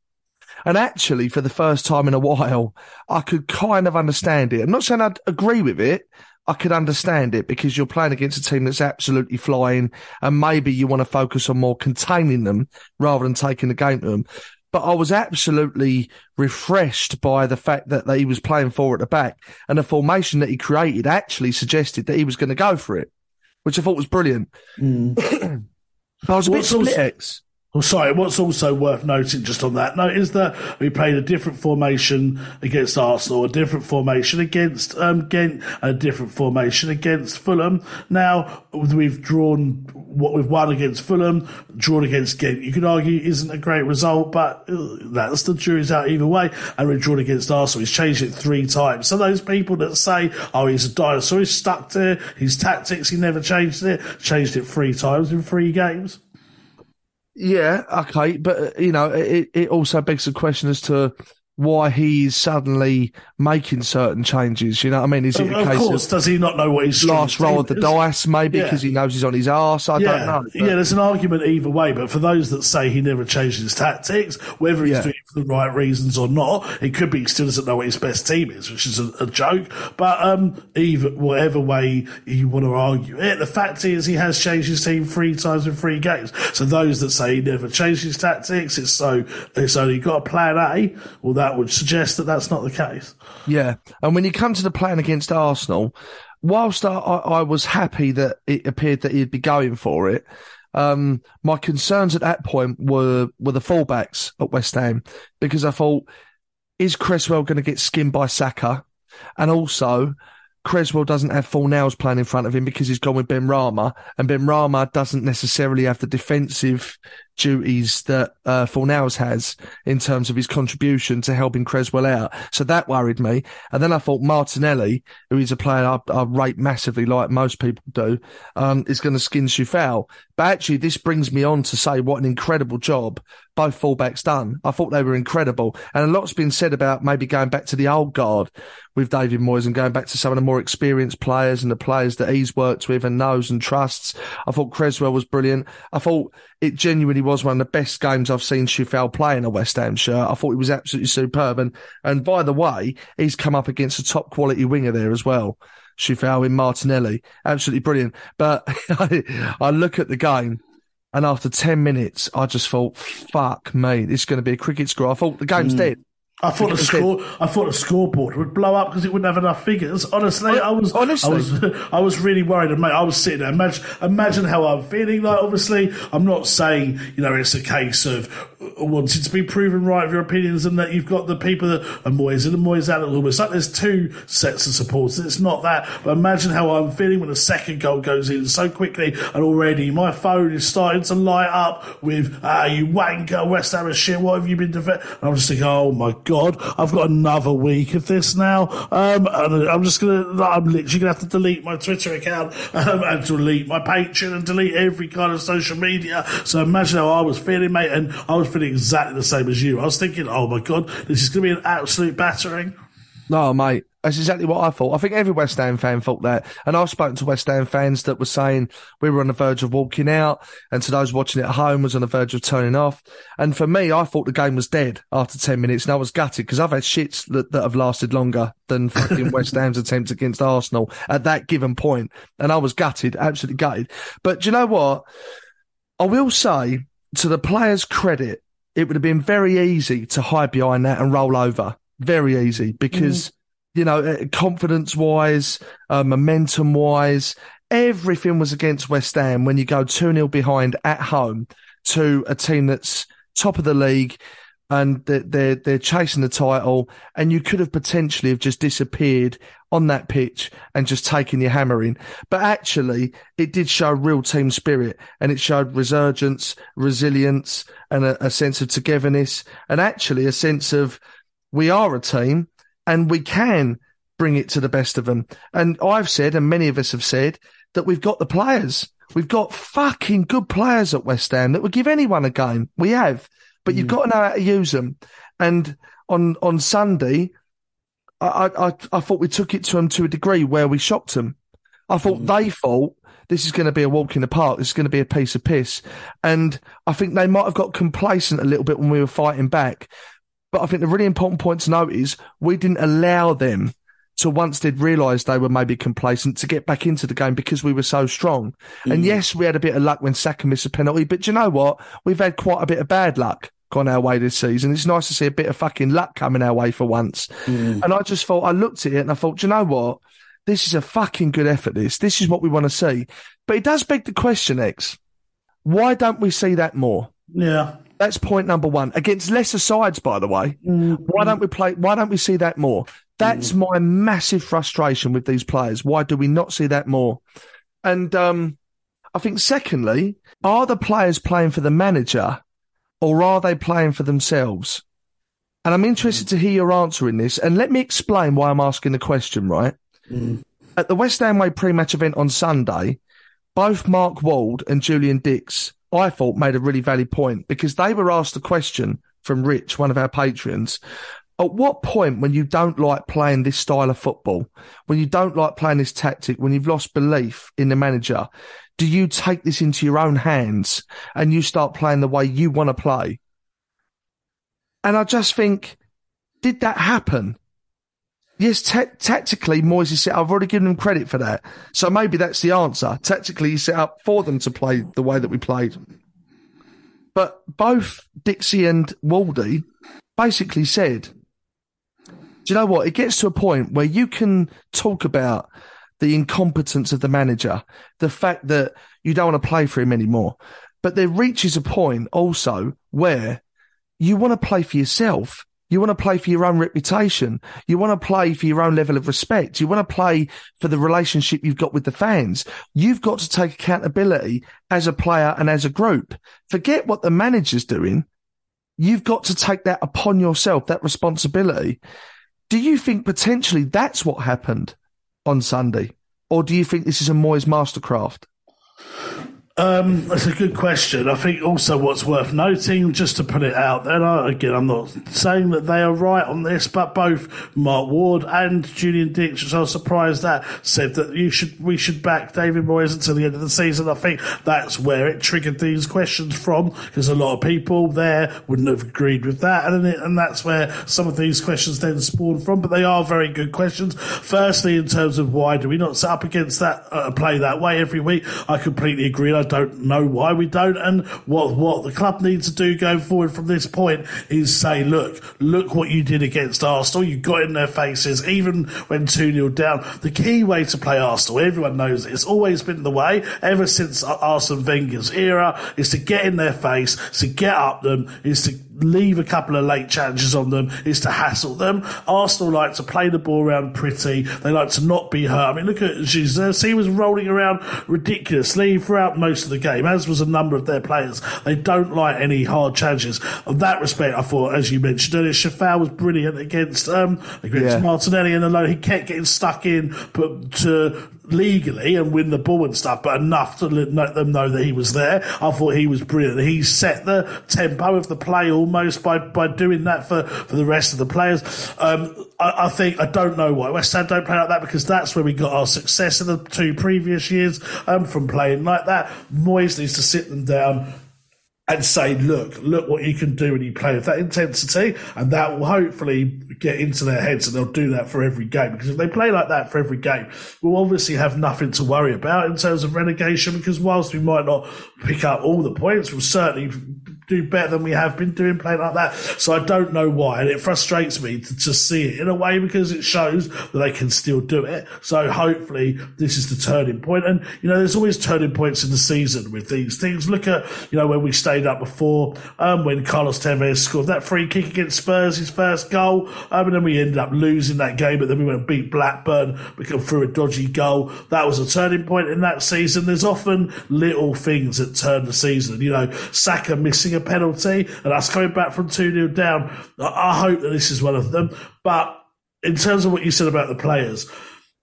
And actually, for the first time in a while, I could kind of understand it. I'm not saying I'd agree with it. I could understand it because you're playing against a team that's absolutely flying and maybe you want to focus on more containing them rather than taking the game to them but I was absolutely refreshed by the fact that, that he was playing four at the back and the formation that he created actually suggested that he was going to go for it, which I thought was brilliant. Mm. I was a bit What's also- split. Oh, sorry, what's also worth noting just on that note is that we played a different formation against Arsenal, a different formation against um, Ghent, a different formation against Fulham. Now, we've drawn what we've won against Fulham, drawn against Ghent. You could argue isn't a great result, but uh, that's the jury's out either way. And we've drawn against Arsenal. He's changed it three times. So those people that say, oh, he's a dinosaur, he's stuck to his tactics, he never changed it, changed it three times in three games. Yeah, okay, but uh, you know, it, it also begs the question as to why he's suddenly making certain changes. You know what I mean? Is it Of, a of case course, of does he not know what his last roll of the dice, maybe Yeah. because he knows he's on his arse? I yeah, don't know. but- yeah, there's an argument either way, but for those that say he never changed his tactics, whether he's Yeah. doing it for the right reasons or not, it could be he still doesn't know what his best team is, which is a, a joke. But um, either whatever way you want to argue it, the fact is he has changed his team three times in three games. So those that say he never changed his tactics, it's so it's only got a plan A. Well, that would suggest that that's not the case. Yeah. And when you come to the plan against Arsenal, whilst I, I I was happy that it appeared that he'd be going for it, um, my concerns at that point were, were the fullbacks at West Ham because I thought, is Cresswell going to get skinned by Saka? And also, Cresswell doesn't have Fornals playing in front of him because he's gone with Benrahma, and Benrahma doesn't necessarily have the defensive duties that uh, has in terms of his contribution to helping Cresswell out. So that worried me. And then I thought Martinelli, who is a player I, I rate massively, like most people do, um, is going to skin Coufal. But actually, this brings me on to say what an incredible job both fullbacks done. I thought they were incredible. And a lot's been said about maybe going back to the old guard with David Moyes and going back to some of the more experienced players and the players that he's worked with and knows and trusts. I thought Cresswell was brilliant. I thought it genuinely was one of the best games I've seen Coufal play in a West Ham shirt. I thought he was absolutely superb. And, and by the way, he's come up against a top quality winger there as well. Coufal in Martinelli. Absolutely brilliant. But I, I look at the game and after 10 minutes, I just thought, fuck me, this is going to be a cricket score. I thought the game's hmm. dead. I thought the score, I thought the scoreboard would blow up because it wouldn't have enough figures. Honestly, I was, honestly. I was, I was really worried. And mate, I was sitting there. Imagine, imagine how I'm feeling. Like, obviously, I'm not saying you know it's a case of wanting to be proven right of your opinions, and that you've got the people that are Moyes in and Moyes out. Almost like there's two sets of supporters. It's not that. But imagine how I'm feeling when the second goal goes in so quickly, and already my phone is starting to light up with "Ah, you wanker, West Ham shit. What have you been defending?" And I'm just thinking, "Oh my god, I've got another week of this now." Um, and I'm just gonna, I'm literally gonna have to delete my Twitter account um, and delete my Patreon and delete every kind of social media. So imagine how I was feeling, mate, and I was feeling exactly the same as you. I was thinking, "Oh my god, this is gonna be an absolute battering." No, mate, that's exactly what I thought. I think every West Ham fan thought that. And I've spoken to West Ham fans that were saying we were on the verge of walking out, and to those watching it at home was on the verge of turning off. And for me, I thought the game was dead after 10 minutes, and I was gutted because I've had shits that, that have lasted longer than fucking West Ham's attempt against Arsenal at that given point. And I was gutted, absolutely gutted. But do you know what? I will say, to the players' credit, it would have been very easy to hide behind that and roll over. Very easy because, mm. You know, confidence wise, uh, momentum wise, everything was against West Ham when you go 2 0 behind at home to a team that's top of the league, and they're, they're chasing the title, and you could have potentially have just disappeared on that pitch and just taken your hammer in. But actually, it did show real team spirit, and it showed resurgence, resilience, and a, a sense of togetherness, and actually a sense of we are a team and we can bring it to the best of them. And I've said, and many of us have said, that we've got the players. We've got fucking good players at West Ham that would give anyone a game. We have, but you've mm. got to know how to use them. And on on Sunday, I I, I thought we took it to them to a degree where we shocked them. I thought mm. they thought this is going to be a walk in the park. This is going to be a piece of piss. And I think they might have got complacent a little bit when we were fighting back. But I think the really important point to note is we didn't allow them to once they'd realised they were maybe complacent to get back into the game because we were so strong. And mm. yes, we had a bit of luck when Saka missed a penalty, but do you know what? We've had quite a bit of bad luck gone our way this season. It's nice to see a bit of fucking luck coming our way for once. Mm. And I just thought, I looked at it and I thought, do you know what? This is a fucking good effort. This, this is what we want to see. But it does beg the question, Ex. Why don't we see that more? Yeah. That's point number one. Against lesser sides, by the way. Mm. Why don't we play? Why don't we see that more? That's mm. my massive frustration with these players. Why do we not see that more? And um, I think, secondly, are the players playing for the manager or are they playing for themselves? And I'm interested to hear your answer in this. And let me explain why I'm asking the question, right? Mm. At the West Ham Way pre-match event on Sunday, both Mark Ward and Julian Dicks, I thought, made a really valid point because they were asked a question from Rich, one of our patrons. At what point, when you don't like playing this style of football, when you don't like playing this tactic, when you've lost belief in the manager, do you take this into your own hands and you start playing the way you want to play? And I just think, did that happen? Yes, ta- tactically, Moyes set. I've already given him credit for that, so maybe that's the answer. Tactically, he set up for them to play the way that we played. But both Dixie and Waldy basically said, "Do you know what? It gets to a point where you can talk about the incompetence of the manager, the fact that you don't want to play for him anymore, but there reaches a point also where you want to play for yourself." You want to play for your own reputation. You want to play for your own level of respect. You want to play for the relationship you've got with the fans. You've got to take accountability as a player and as a group. Forget what the manager's doing. You've got to take that upon yourself, that responsibility. Do you think potentially that's what happened on Sunday? Or do you think this is a Moyes mastercraft? Um, that's a good question. I think also what's worth noting, just to put it out there, I, again, I'm not saying that they are right on this, but both Mark Ward and Julian Dicks, which I was surprised at, said that you should we should back David Moyes until the end of the season. I think that's where it triggered these questions from, because a lot of people there wouldn't have agreed with that, and it, and that's where some of these questions then spawned from. But they are very good questions. Firstly, in terms of why do we not set up against that uh, play that way every week? I completely agree. I don't know why we don't, and what what the club needs to do going forward from this point is say, look, look what you did against Arsenal. You got in their faces, even when two 0 down. The key way to play Arsenal, everyone knows it. It's always been the way ever since Arsene Wenger's era, is to get in their face, to get up them, is to leave a couple of late challenges on them is to hassle them. Arsenal like to play the ball around pretty. They like to not be hurt. I mean, look at Jesus. He was rolling around ridiculously throughout most of the game, as was a number of their players. They don't like any hard challenges. In that respect, I thought, as you mentioned earlier, Coufal was brilliant against, um, against Yeah. Martinelli and alone. He kept getting stuck in, but to legally and win the ball and stuff, but enough to let them know that he was there. I thought he was brilliant. He set the tempo of the play almost by, by doing that for, for the rest of the players. Um, I, I think, I don't know why West Ham don't play like that because that's where we got our success in the two previous years, um, from playing like that. Moyes needs to sit them down, and say, look, look what you can do when you play with that intensity, and that will hopefully get into their heads, and they'll do that for every game. Because if they play like that for every game, we'll obviously have nothing to worry about in terms of relegation. Because whilst we might not pick up all the points, we'll certainly do better than we have been doing playing like that. So I don't know why, and it frustrates me to, to see it in a way because it shows that they can still do it. So hopefully this is the turning point. And you know, there's always turning points in the season with these things. Look at you know when we stayed up before, um, when Carlos Tevez scored that free kick against Spurs, his first goal, um, and then we ended up losing that game, but then we went and beat Blackburn. We come through a dodgy goal. That was a turning point in that season. There's often little things that turn the season. You know, Saka missing a penalty and us coming back from 2 0 down. I hope that this is one of them. But in terms of what you said about the players,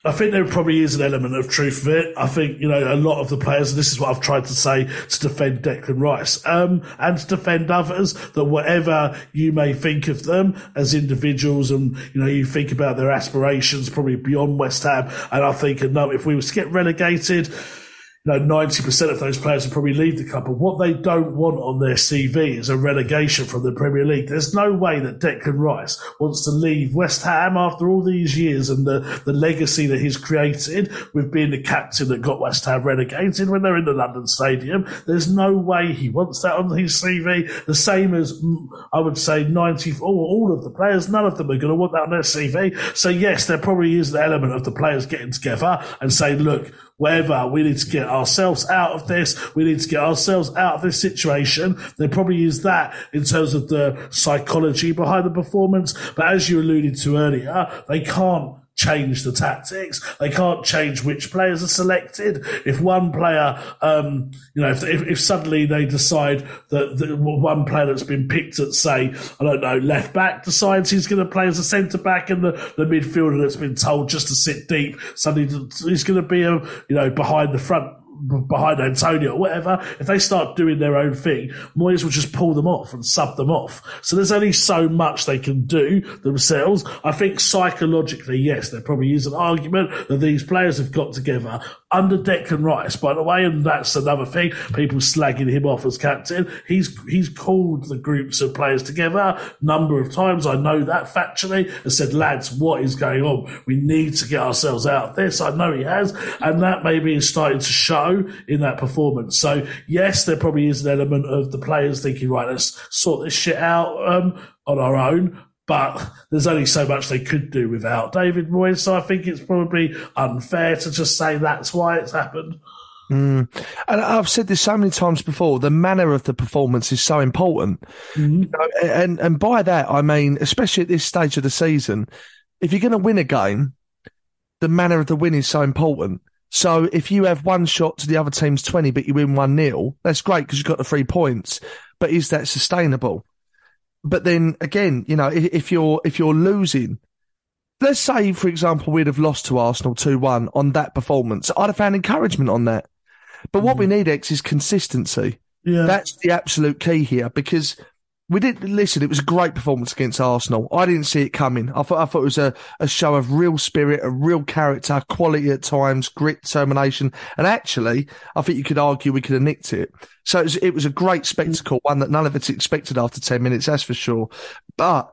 I think there probably is an element of truth of it. I think, you know, a lot of the players, and this is what I've tried to say to defend Declan Rice, um, and to defend others, that whatever you may think of them as individuals and, you know, you think about their aspirations probably beyond West Ham. And I think, no, if we was to get relegated, know, 90% of those players will probably leave the club. But what they don't want on their CV is a relegation from the Premier League. There's no way that Declan Rice wants to leave West Ham after all these years and the, the legacy that he's created with being the captain that got West Ham relegated when they're in the London Stadium. There's no way he wants that on his CV. The same as, mm, I would say, 90, all of the players, none of them are going to want that on their CV. So yes, there probably is an element of the players getting together and saying, look, whatever. We need to get ourselves out of this. We need to get ourselves out of this situation. They probably use that in terms of the psychology behind the performance. But as you alluded to earlier, they can't change the tactics. They can't change which players are selected. If one player, um, you know, if, if, if, suddenly they decide that, that one player that's been picked at, say, I don't know, left back decides he's going to play as a centre back and the, the midfielder that's been told just to sit deep, suddenly he's going to be, a, you know, behind the front behind Antonio or whatever, if they start doing their own thing, Moyes will just pull them off and sub them off. So there's only so much they can do themselves. I think psychologically, yes, there probably is an argument that these players have got together under Declan Rice, by the way, and that's another thing. People slagging him off as captain. He's he's called the groups of players together a number of times. I know that factually, and said, lads, what is going on? We need to get ourselves out of this. I know he has, and that maybe is starting to show in that performance. So yes, there probably is an element of the players thinking, right, let's sort this shit out um, on our own but there's only so much they could do without David Moyes. So I think it's probably unfair to just say that's why it's happened. Mm. And I've said this so many times before. The manner of the performance is so important, mm-hmm. you know, and and by that I mean, especially at this stage of the season, if you're going to win a game, the manner of the win is so important. So if you have one shot to the other team's twenty, but you win one 0 that's great because you've got the three points. But is that sustainable? But then again, you know, if, if you're if you're losing, let's say for example we'd have lost to Arsenal two one on that performance, I'd have found encouragement on that. But what mm. we need, Ex, is consistency. Yeah. That's the absolute key here because we did listen. It was a great performance against Arsenal. I didn't see it coming. I thought I thought it was a, a show of real spirit, a real character, quality at times, grit, determination, and actually, I think you could argue we could have nicked it. So it was, it was a great spectacle, one that none of us expected after ten minutes, that's for sure. But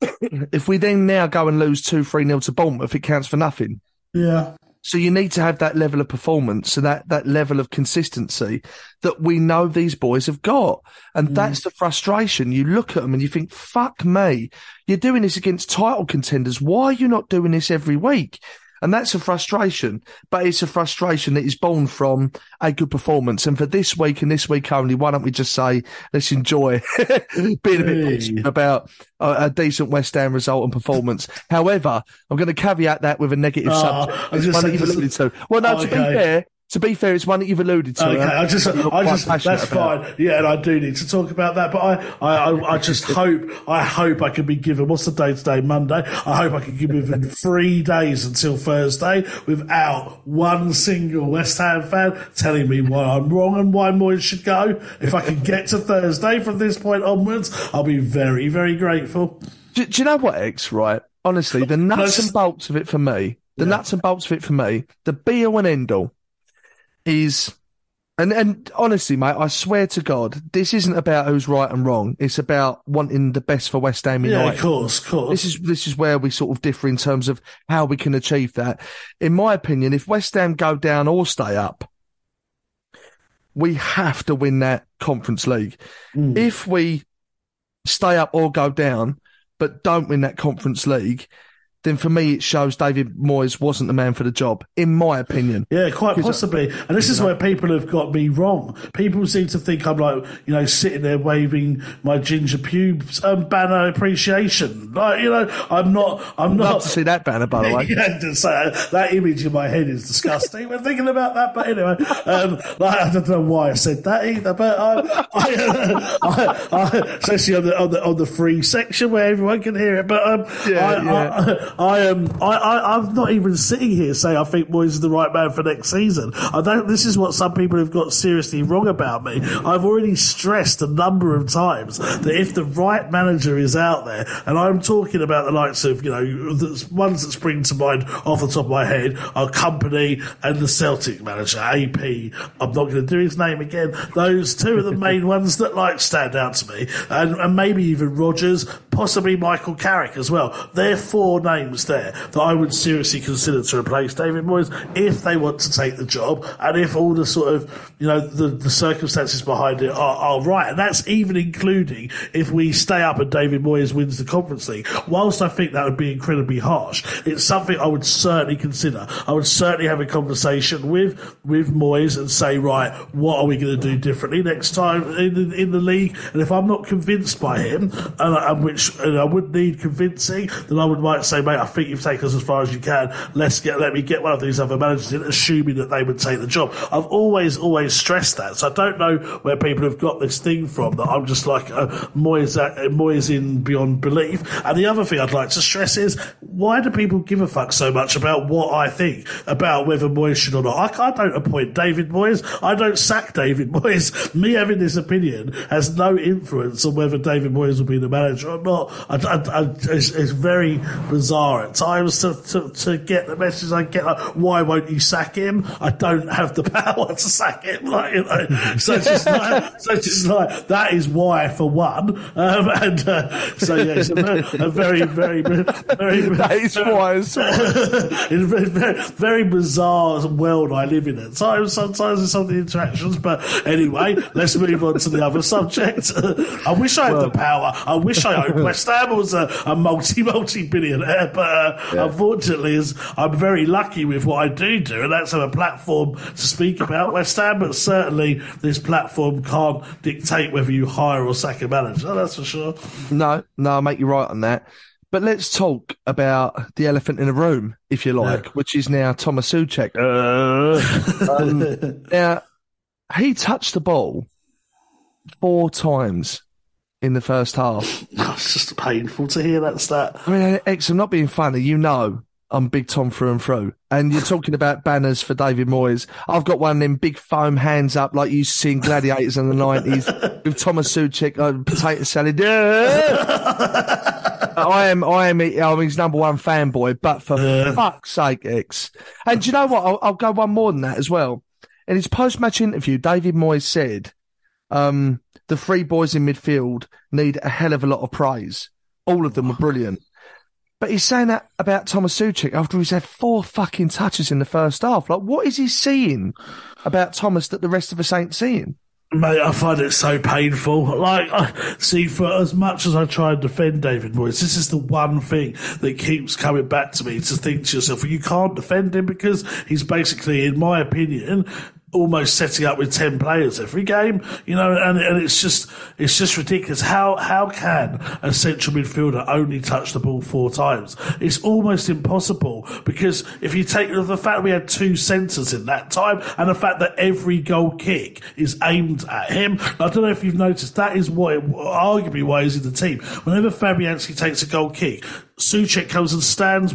if we then now go and lose two, three nil to Bournemouth, it counts for nothing. Yeah. So you need to have that level of performance and that, that level of consistency that we know these boys have got. And mm. that's the frustration. You look at them and you think, fuck me, you're doing this against title contenders. Why are you not doing this every week? And that's a frustration, but it's a frustration that is born from a good performance. And for this week and this week only, why don't we just say, let's enjoy being a bit positive about a, a, decent West Ham result and performance. However, I'm going to caveat that with a negative oh, subject. It's one that you've alluded to. Well, no, oh, to okay. be fair, to be fair, it's one that you've alluded to. Okay, I just, I just, that's fine. Yeah, and I do need to talk about that. But I, I, I just hope, I hope I can be given. What's the day today? Monday. I hope I can give given three days until Thursday without one single West Ham fan telling me why I'm wrong and why Moyes should go. If I can get to Thursday from this point onwards, I'll be very, very grateful. Do, do you know what, Ex? Right? Honestly, the nuts and bolts of it for me, the yeah. nuts and bolts of it for me, the be all and end all is, and and honestly, mate, I swear to God, this isn't about who's right and wrong. It's about wanting the best for West Ham United. Yeah, of course, of course. This is this is where we sort of differ in terms of how we can achieve that. In my opinion, if West Ham go down or stay up, we have to win that Conference League. Mm. If we stay up or go down, but don't win that Conference League, then for me it shows David Moyes wasn't the man for the job, in my opinion. Yeah, quite possibly. And this is where people have got me wrong. People seem to think I'm like, you know, sitting there waving my ginger pubes um, banner appreciation. Like, you know, I'm not. I'm Love not. to see that banner, by the way. yeah, just that image in my head is disgusting. We're thinking about that, but anyway, um, like, I don't know why I said that either. But I, I, I, I, especially on the, on the on the free section where everyone can hear it. But um, Yeah, I, yeah. I, am. I, I, I'm not even sitting here saying I think Moyes is the right man for next season. I don't. This is what some people have got seriously wrong about me. I've already stressed a number of times that if the right manager is out there, and I'm talking about the likes of you know the ones that spring to mind off the top of my head are Kompany and the Celtic manager AP. I'm not going to do his name again. Those two are the main ones that like stand out to me, and, and maybe even Rodgers, possibly Michael Carrick as well. They're four names there that I would seriously consider to replace David Moyes if they want to take the job, and if all the sort of you know the, the circumstances behind it are, are right, and that's even including if we stay up and David Moyes wins the Conference League. Whilst I think that would be incredibly harsh, it's something I would certainly consider. I would certainly have a conversation with with Moyes and say, right, what are we going to do differently next time in the, in the league? And if I'm not convinced by him, and, I- and which and I would need convincing, then I would might say, mate, I think you've taken us as far as you can. Let's get let me get one of these other managers in, assuming that they would take the job. I've always always stressed that, so I don't know where people have got this thing from that I'm just like uh, Moyes uh, Moyes in beyond belief. And the other thing I'd like to stress is why do people give a fuck so much about what I think about whether Moyes should or not? I, I don't appoint David Moyes. I don't sack David Moyes. Me having this opinion has no influence on whether David Moyes will be the manager or not. I, I, it's, it's very bizarre at times to, to, to get the message I get. Like, why won't you sack him? I don't have the power to sack him. Like, you know, so it's just like, so it's just like that is why for one. Um, and uh, so yeah, it's a very, a very, very, very, That is why it's a very, very, very bizarre world I live in at times. Sometimes it's some of the interactions, but anyway, let's move on to the other subject. I wish I had the power. I wish I owned West Ham was a, a multi, multi billionaire, but uh, unfortunately, is I'm very lucky with what I do do, and that's have a platform to speak about West Ham. But certainly, this platform can't dictate whether you hire or sack a manager. That's for sure. No, no, I'll make you right on that. But let's talk about the elephant in the room, if you like, which is now Thomas Soucek. Uh, um, now, he touched the ball four times in the first half. It's just painful to hear that stat. I mean, Ex, I'm not being funny. You know, I'm big Tom through and through. And you're talking about banners for David Moyes. I've got one of them big foam hands up like you see in Gladiators in the 90s with Thomas Soucek, uh, potato salad. I am, I am, I'm his number one fanboy, but for fuck's sake, Ex. And do you know what? I'll, I'll go one more than that as well. In his post-match interview, David Moyes said, um, the three boys in midfield need a hell of a lot of praise. All of them were brilliant. But he's saying that about Thomas Soucek after he's had four fucking touches in the first half. Like, what is he seeing about Thomas that the rest of us ain't seeing? Mate, I find it so painful. Like, I, see, for as much as I try and defend David Moyes, this is the one thing that keeps coming back to me to think to yourself, well, you can't defend him because he's basically, in my opinion, almost setting up with 10 players every game, you know, and, and it's just, it's just ridiculous. How, how can a central midfielder only touch the ball four times? It's almost impossible because if you take the fact we had two centres in that time and the fact that every goal kick is aimed at him, I don't know if you've noticed, that is what, it, arguably why he's in the team. Whenever Fabianski takes a goal kick, Soucek comes and stands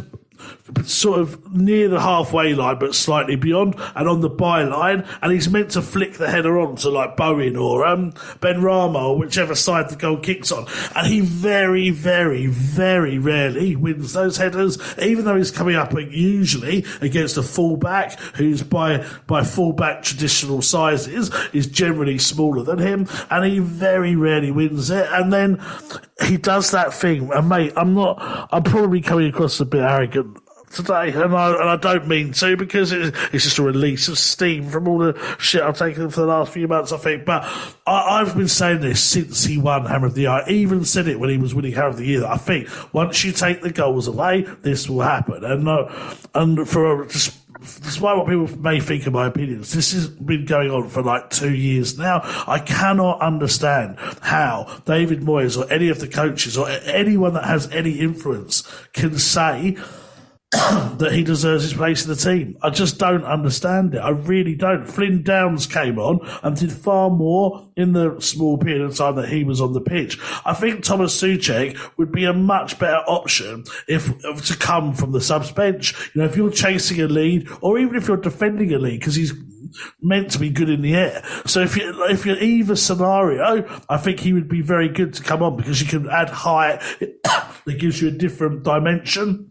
sort of near the halfway line, but slightly beyond, and on the byline, and he's meant to flick the header on to like Bowen or um, Benrahma or whichever side the goal kicks on, and he very, very, very rarely wins those headers, even though he's coming up usually against a fullback who's by by fullback traditional sizes is generally smaller than him, and he very rarely wins it, and then he does that thing, and mate, I'm not, I'm probably coming across a bit arrogant today, and I and I don't mean to because it, it's just a release of steam from all the shit I've taken for the last few months. I think, but I, I've been saying this since he won Hammer of the Year. I even said it when he was winning Hammer of the Year. I think once you take the goals away, this will happen, and uh, and for just despite what people may think of my opinions, this has been going on for like two years now. I cannot understand how David Moyes or any of the coaches or anyone that has any influence can say that he deserves his place in the team. I just don't understand it. I really don't. Flynn Downes came on and did far more in the small period of time that he was on the pitch. I think Thomas Soucek would be a much better option if, if to come from the subs bench. You know, if you're chasing a lead or even if you're defending a lead because he's meant to be good in the air. So if you if you're either scenario, I think he would be very good to come on because you can add height. it gives you a different dimension.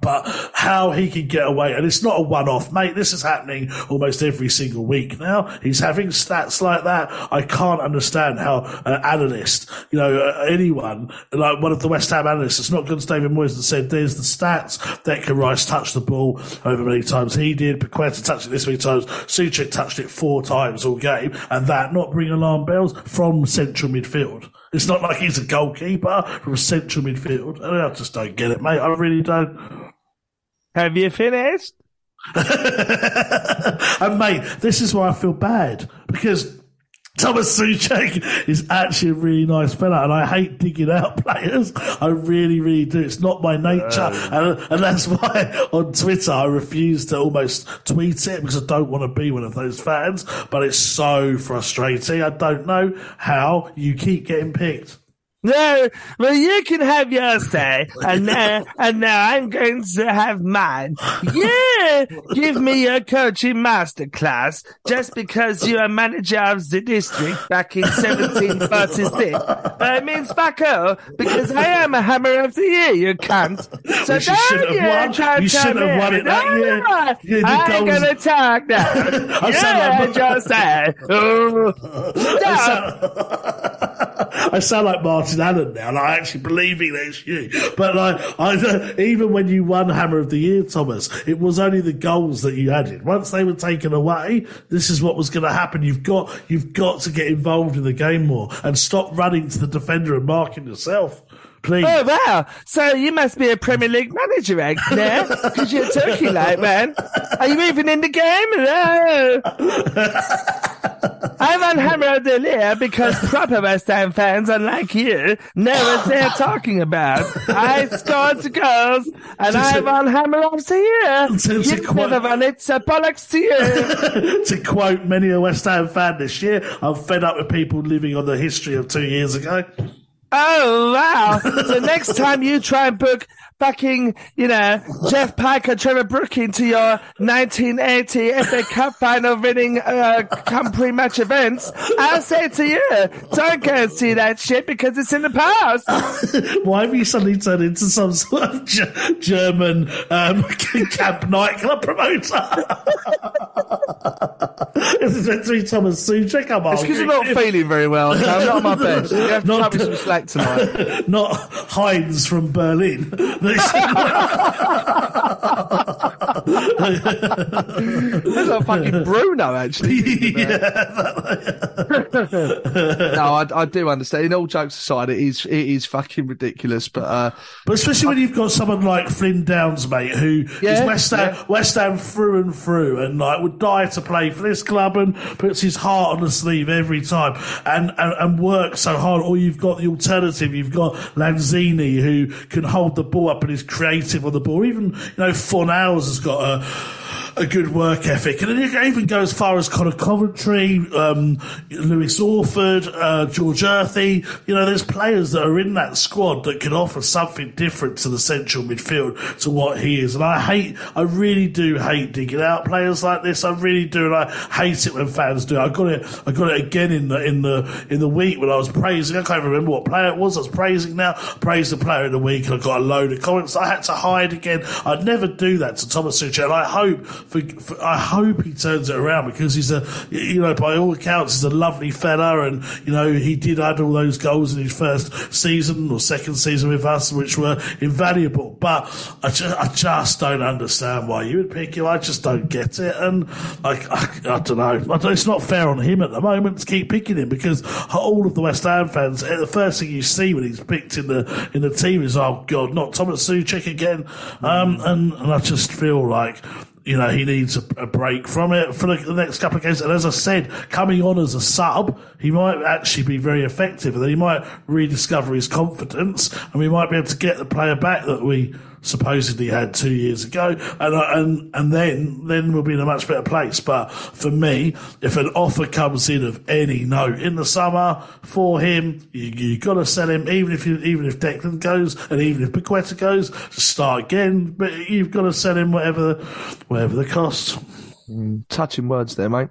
But how he can get away, and it's not a one off, mate. This is happening almost every single week now. He's having stats like that. I can't understand how an analyst, you know, uh, anyone, like one of the West Ham analysts, it's not good as David Moyes that said, there's the stats. Declan Rice touched the ball over many times he did. Paquetá touched it this many times. Soucek touched it four times all game. And that not bring alarm bells from central midfield. It's not like he's a goalkeeper from central midfield. I just don't get it, mate. I really don't. Have you finished? and mate, this is why I feel bad because Thomas Soucek is actually a really nice fella, and I hate digging out players. I really, really do. It's not my nature, and, and that's why on Twitter I refuse to almost tweet it because I don't want to be one of those fans. But it's so frustrating. I don't know how you keep getting picked. No, well, you can have your say, and now, and now I'm going to have mine. Yeah, give me your coaching masterclass just because you're a manager of the district back in 1736. But it means fuck all, because I am a hammer of the year, you cunt. So you shouldn't don't have you won. try You to shouldn't have won it that year. I'm goals- gonna talk now. Yeah, just say. Oh, I sound like Martin Allen now, and I actually believing that's you. But like, I, even when you won Hammer of the Year, Thomas, it was only the goals that you added. Once they were taken away, this is what was going to happen. You've got, you've got to get involved in the game more and stop running to the defender and marking yourself. Please. Oh wow! So you must be a Premier League manager, Egg, now, because you're turkey like man. Are you even in the game? No. I'm on Hammer of the Year because proper West Ham fans, unlike you, know what they're talking about. I scored the goals, and I'm on Hammer of the Year. To- to You've quote- never won it, so bollocks to you. to quote many a West Ham fan this year, I'm fed up with people living on the history of two years ago. Oh wow! So next time you try and book fucking, you know, Geoff Pike or Trevor Brook into your 1980 FA Cup final winning uh, Cup match events, I'll say to you, don't go and see that shit because it's in the past. Why have you suddenly turned into some sort of G- German um, camp nightclub promoter? this is meant to be Thomas Soucek. I'm It's because you're not feeling very well. So I'm not on my best. You have to Not- cut me some slack tonight. not Heinz from Berlin. It's like fucking Bruno, actually. no, I, I do understand. In all jokes aside, it is it is fucking ridiculous. But uh, But especially when you've got someone like Flynn Downes, mate, who is Yeah, West Ham, yeah. West Ham through and through, and like would die to play for this club, and puts his heart on the sleeve every time, and and, and works so hard. Or you've got the alternative, you've got Lanzini, who can hold the ball up and is creative on the ball. Even you know Fornals has got a a good work ethic. And then you can even go as far as Conor Coventry, um, Lewis Orford, uh, George Earthy. You know, there's players that are in that squad that can offer something different to the central midfield to what he is. And I hate, I really do hate digging out players like this. I really do. And I hate it when fans do. I got it, I got it again in the, in the, in the week when I was praising. I can't remember what player it was. I was praising now. Praised the player of the week and I got a load of comments. I had to hide again. I'd never do that to Thomas Soucek. And I hope for, for, I hope he turns it around because he's a, you know, by all accounts, he's a lovely fella, and you know, he did add all those goals in his first season or second season with us, which were invaluable. But I just, I just don't understand why you would pick him. I just don't get it, and I, I, I don't know. I it's not fair on him at the moment to keep picking him because all of the West Ham fans, the first thing you see when he's picked in the in the team is, oh god, not Thomas Soucek again, um, and and I just feel like you know, he needs a, a, break from it for the, the, next couple of games. And as I said, coming on as a sub, he might actually be very effective and he might rediscover his confidence and we might be able to get the player back that we supposedly had two years ago, and uh, and and then then we'll be in a much better place. But for me, if an offer comes in of any note in the summer for him, you you got to sell him, even if you, even if Declan goes and even if Paquetá goes, start again. But you've got to sell him whatever whatever the cost. Mm, touching words there, mate.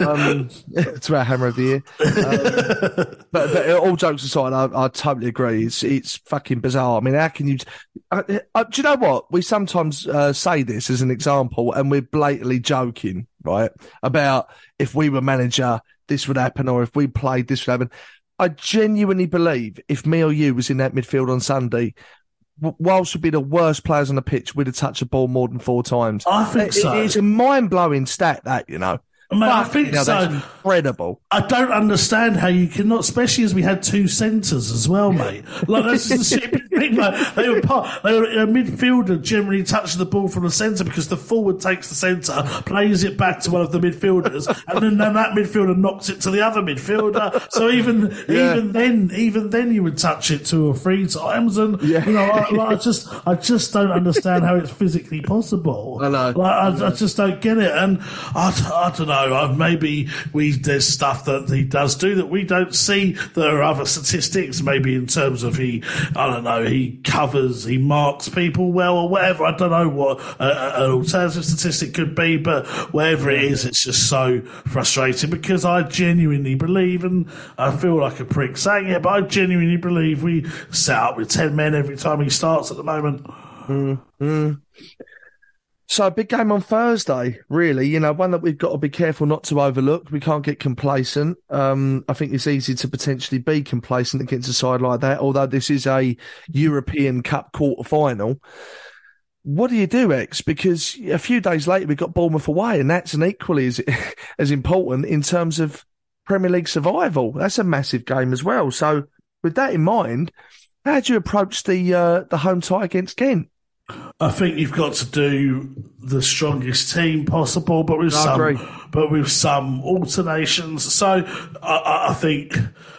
Um, it's about hammer of the year. Um, but, but, all jokes aside, I, I, totally agree. It's it's fucking bizarre. I mean, how can you? Uh, uh, do you know what? We sometimes uh, say this as an example, and we're blatantly joking, right? About if we were manager, this would happen, or if we played, this would happen. I genuinely believe if me or you was in that midfield on Sunday, whilst would be the worst players on the pitch, we'd touch touched the ball more than four times. I think it, so. It's a mind blowing stat that you know. I, I think now, so. incredible. I don't understand how you cannot, especially as we had two centres as well, mate. Like that's the stupid thing. Like they were part, they were a midfielder generally touches the ball from the centre because the forward takes the centre, plays it back to one of the midfielders, and then, then that midfielder knocks it to the other midfielder. So even yeah. even then, even then, you would touch it two or three times, and yeah. you know, I, like, I, just I just don't understand how it's physically possible. I know. Like I, I just don't get it, and I, I don't know know. Uh, maybe we there's stuff that he does do that we don't see. There are other statistics, maybe in terms of he, I don't know, he covers, he marks people well or whatever. I don't know what uh, an alternative statistic could be, but wherever it is, it's just so frustrating because I genuinely believe, and I feel like a prick saying it, but I genuinely believe we set up with ten men every time he starts at the moment. Mm-hmm. So big game on Thursday, really. You know, one that we've got to be careful not to overlook. We can't get complacent. Um, I think it's easy to potentially be complacent against a side like that. Although this is a European Cup quarter final. What do you do, Ex? Because a few days later we've got Bournemouth away, and that's an equally as as important in terms of Premier League survival. That's a massive game as well. So with that in mind, how do you approach the uh, the home tie against Ghent? I think you've got to do the strongest team possible, but with I some, agree. but with some alternations. So I, I, think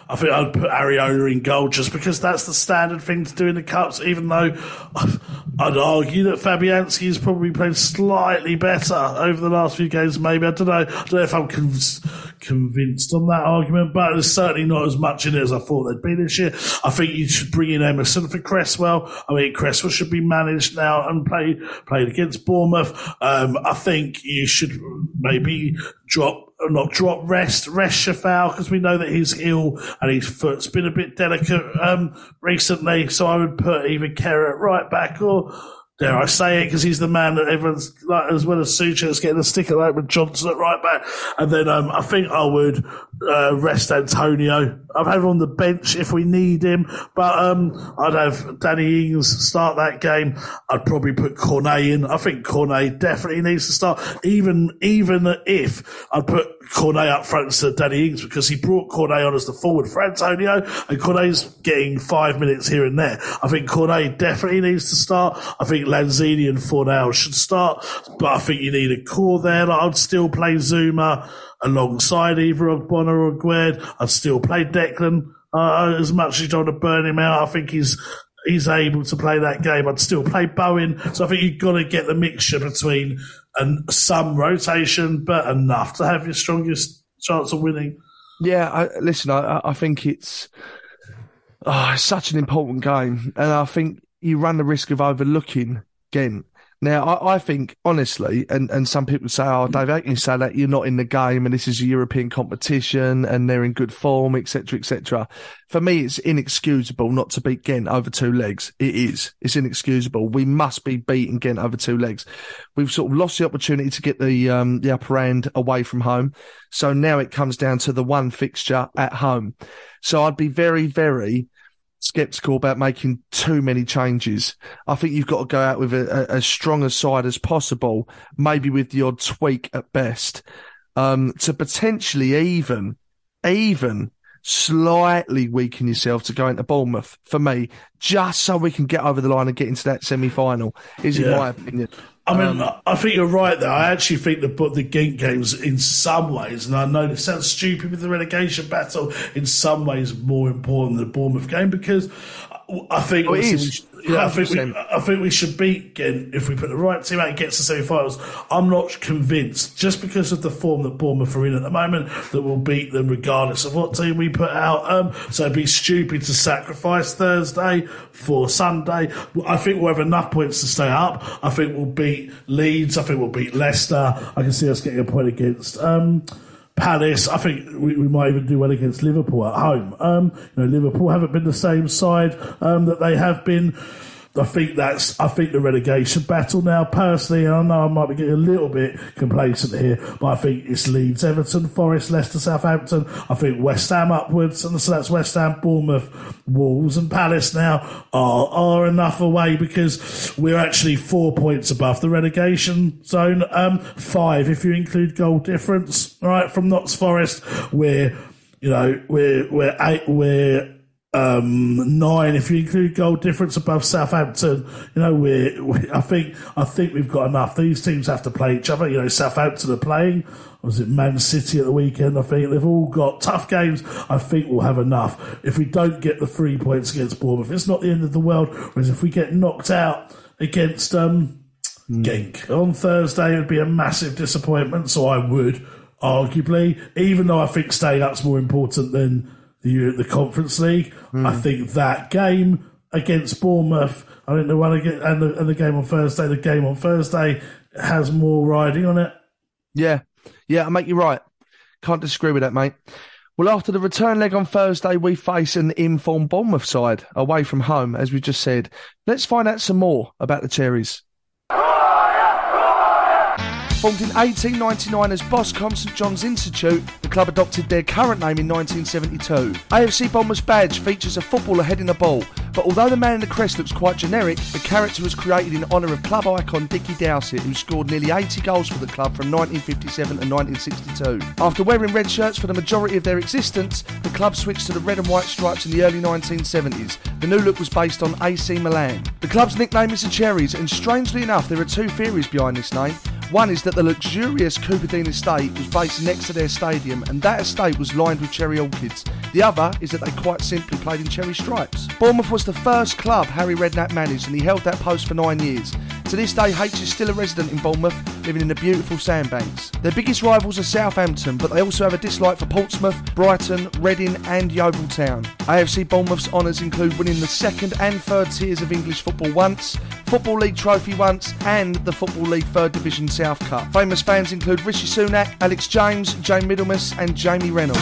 I think I'd put Areola in goal just because that's the standard thing to do in the cups. Even though I'd argue that Fabianski has probably played slightly better over the last few games. Maybe I don't know. I don't know if I'm convinced on that argument, but there's certainly not as much in it as I thought there'd be this year. I think you should bring in Emerson for Cresswell. I mean, Cresswell should be managed now and play played against Bournemouth. Um, I think you should maybe drop not drop rest rest Coufal because we know that he's ill and his foot's been a bit delicate um, recently. So I would put either Kerr at right back or dare I say it, because he's the man that everyone's like, as well as Soucek's getting a sticker out with Johnson at right back. And then um, I think I would uh, rest Antonio. I'd have him on the bench if we need him, but um, I'd have Danny Ings start that game. I'd probably put Cornet in. I think Cornet definitely needs to start, even even if I'd put Cornet up front instead of Danny Ings because he brought Cornet on as the forward for Antonio, and Cornet's getting five minutes here and there. I think Cornet definitely needs to start. I think Lanzini and Fornal should start, but I think you need a core there. Like I'd still play Zouma alongside either Ogbonna or Gued. I'd still play Declan. Uh, as much as you don't to burn him out, I think he's he's able to play that game. I'd still play Bowen. So I think you've got to get the mixture between and some rotation, but enough to have your strongest chance of winning. Yeah, I, listen, I, I think it's, oh, it's such an important game, and I think you run the risk of overlooking Ghent Now, I, I think, honestly, and, and some people say, oh, Dave, how can you say that you're not in the game and this is a European competition and they're in good form, etc., etc. For me, it's inexcusable not to beat Ghent over two legs. It is. It's inexcusable. We must be beating Ghent over two legs. We've sort of lost the opportunity to get the, um, the upper hand away from home. So now it comes down to the one fixture at home. So I'd be very, very, skeptical about making too many changes. I think you've got to go out with a, a, as strong a side as possible, maybe with the odd tweak at best, um, to potentially even, even slightly weaken yourself to go into Bournemouth for me, just so we can get over the line and get into that semi final, is Yeah. in my opinion. I mean, Um, I think you're right there. I actually think the the Gink games, in some ways, and I know it sounds stupid with the relegation battle, in some ways more important than the Bournemouth game because I think Oh, is. we should- yeah, I think we, I think we should beat Ghent if we put the right team out and get to semi-finals. I'm not convinced, just because of the form that Bournemouth are in at the moment, that we'll beat them regardless of what team we put out. Um, so it'd be stupid to sacrifice Thursday for Sunday. I think we'll have enough points to stay up. I think we'll beat Leeds. I think we'll beat Leicester. I can see us getting a point against. Um, Palace, I think we, we might even do well against Liverpool at home. Um, you know, Liverpool haven't been the same side um, that they have been. I think that's. I think the relegation battle now. Personally, and I know I might be getting a little bit complacent here, but I think it's Leeds, Everton, Forest, Leicester, Southampton. I think West Ham upwards, and so that's West Ham, Bournemouth, Wolves, and Palace now are are enough away because we're actually four points above the relegation zone. Um, five if you include goal difference. Right, from Notts Forest, we're you know we're we're eight we're um, nine if you include goal difference above Southampton. You know, we're, we I think I think we've got enough. These teams have to play each other. You know, Southampton are playing. Was it Man City at the weekend? I think they've all got tough games. I think we'll have enough. If we don't get the three points against Bournemouth, it's not the end of the world. Whereas if we get knocked out against um, Genk on Thursday, it would be a massive disappointment. So I would arguably, even though I think staying up's more important than the the Conference League, I hmm. think that game against Bournemouth, I think the one against, and the, and the game on Thursday, the game on Thursday has more riding on it. Yeah, yeah, I make you right. Can't disagree with that, mate. Well, after the return leg on Thursday, we face an informed Bournemouth side away from home, as we just said. Let's find out some more about the Cherries. Formed in 1899 as Boscombe St John's Institute, the club adopted their current name in 1972. AFC Bournemouth's badge features a footballer heading a ball, but although the man in the crest looks quite generic, the character was created in honour of club icon Dickie Dowsett, who scored nearly 80 goals for the club from 1957 and 1962. After wearing red shirts for the majority of their existence, the club switched to the red and white stripes in the early 1970s. The new look was based on AC Milan. The club's nickname is the Cherries, and strangely enough, there are two theories behind this name. One is that the luxurious Cooperdine estate was based next to their stadium, and that estate was lined with cherry orchids. The other is that they quite simply played in cherry stripes. Bournemouth was the first club Harry Redknapp managed, and he held that post for nine years. To this day, H is still a resident in Bournemouth, living in the beautiful sandbanks. Their biggest rivals are Southampton, but they also have a dislike for Portsmouth, Brighton, Reading, and Yeovil Town. AFC Bournemouth's honours include winning the second and third tiers of English football once, Football League trophy once, and the Football League Third Division South Cup. Famous fans include Rishi Sunak, Alex James, Jane Middlemiss, and Jamie Reynolds.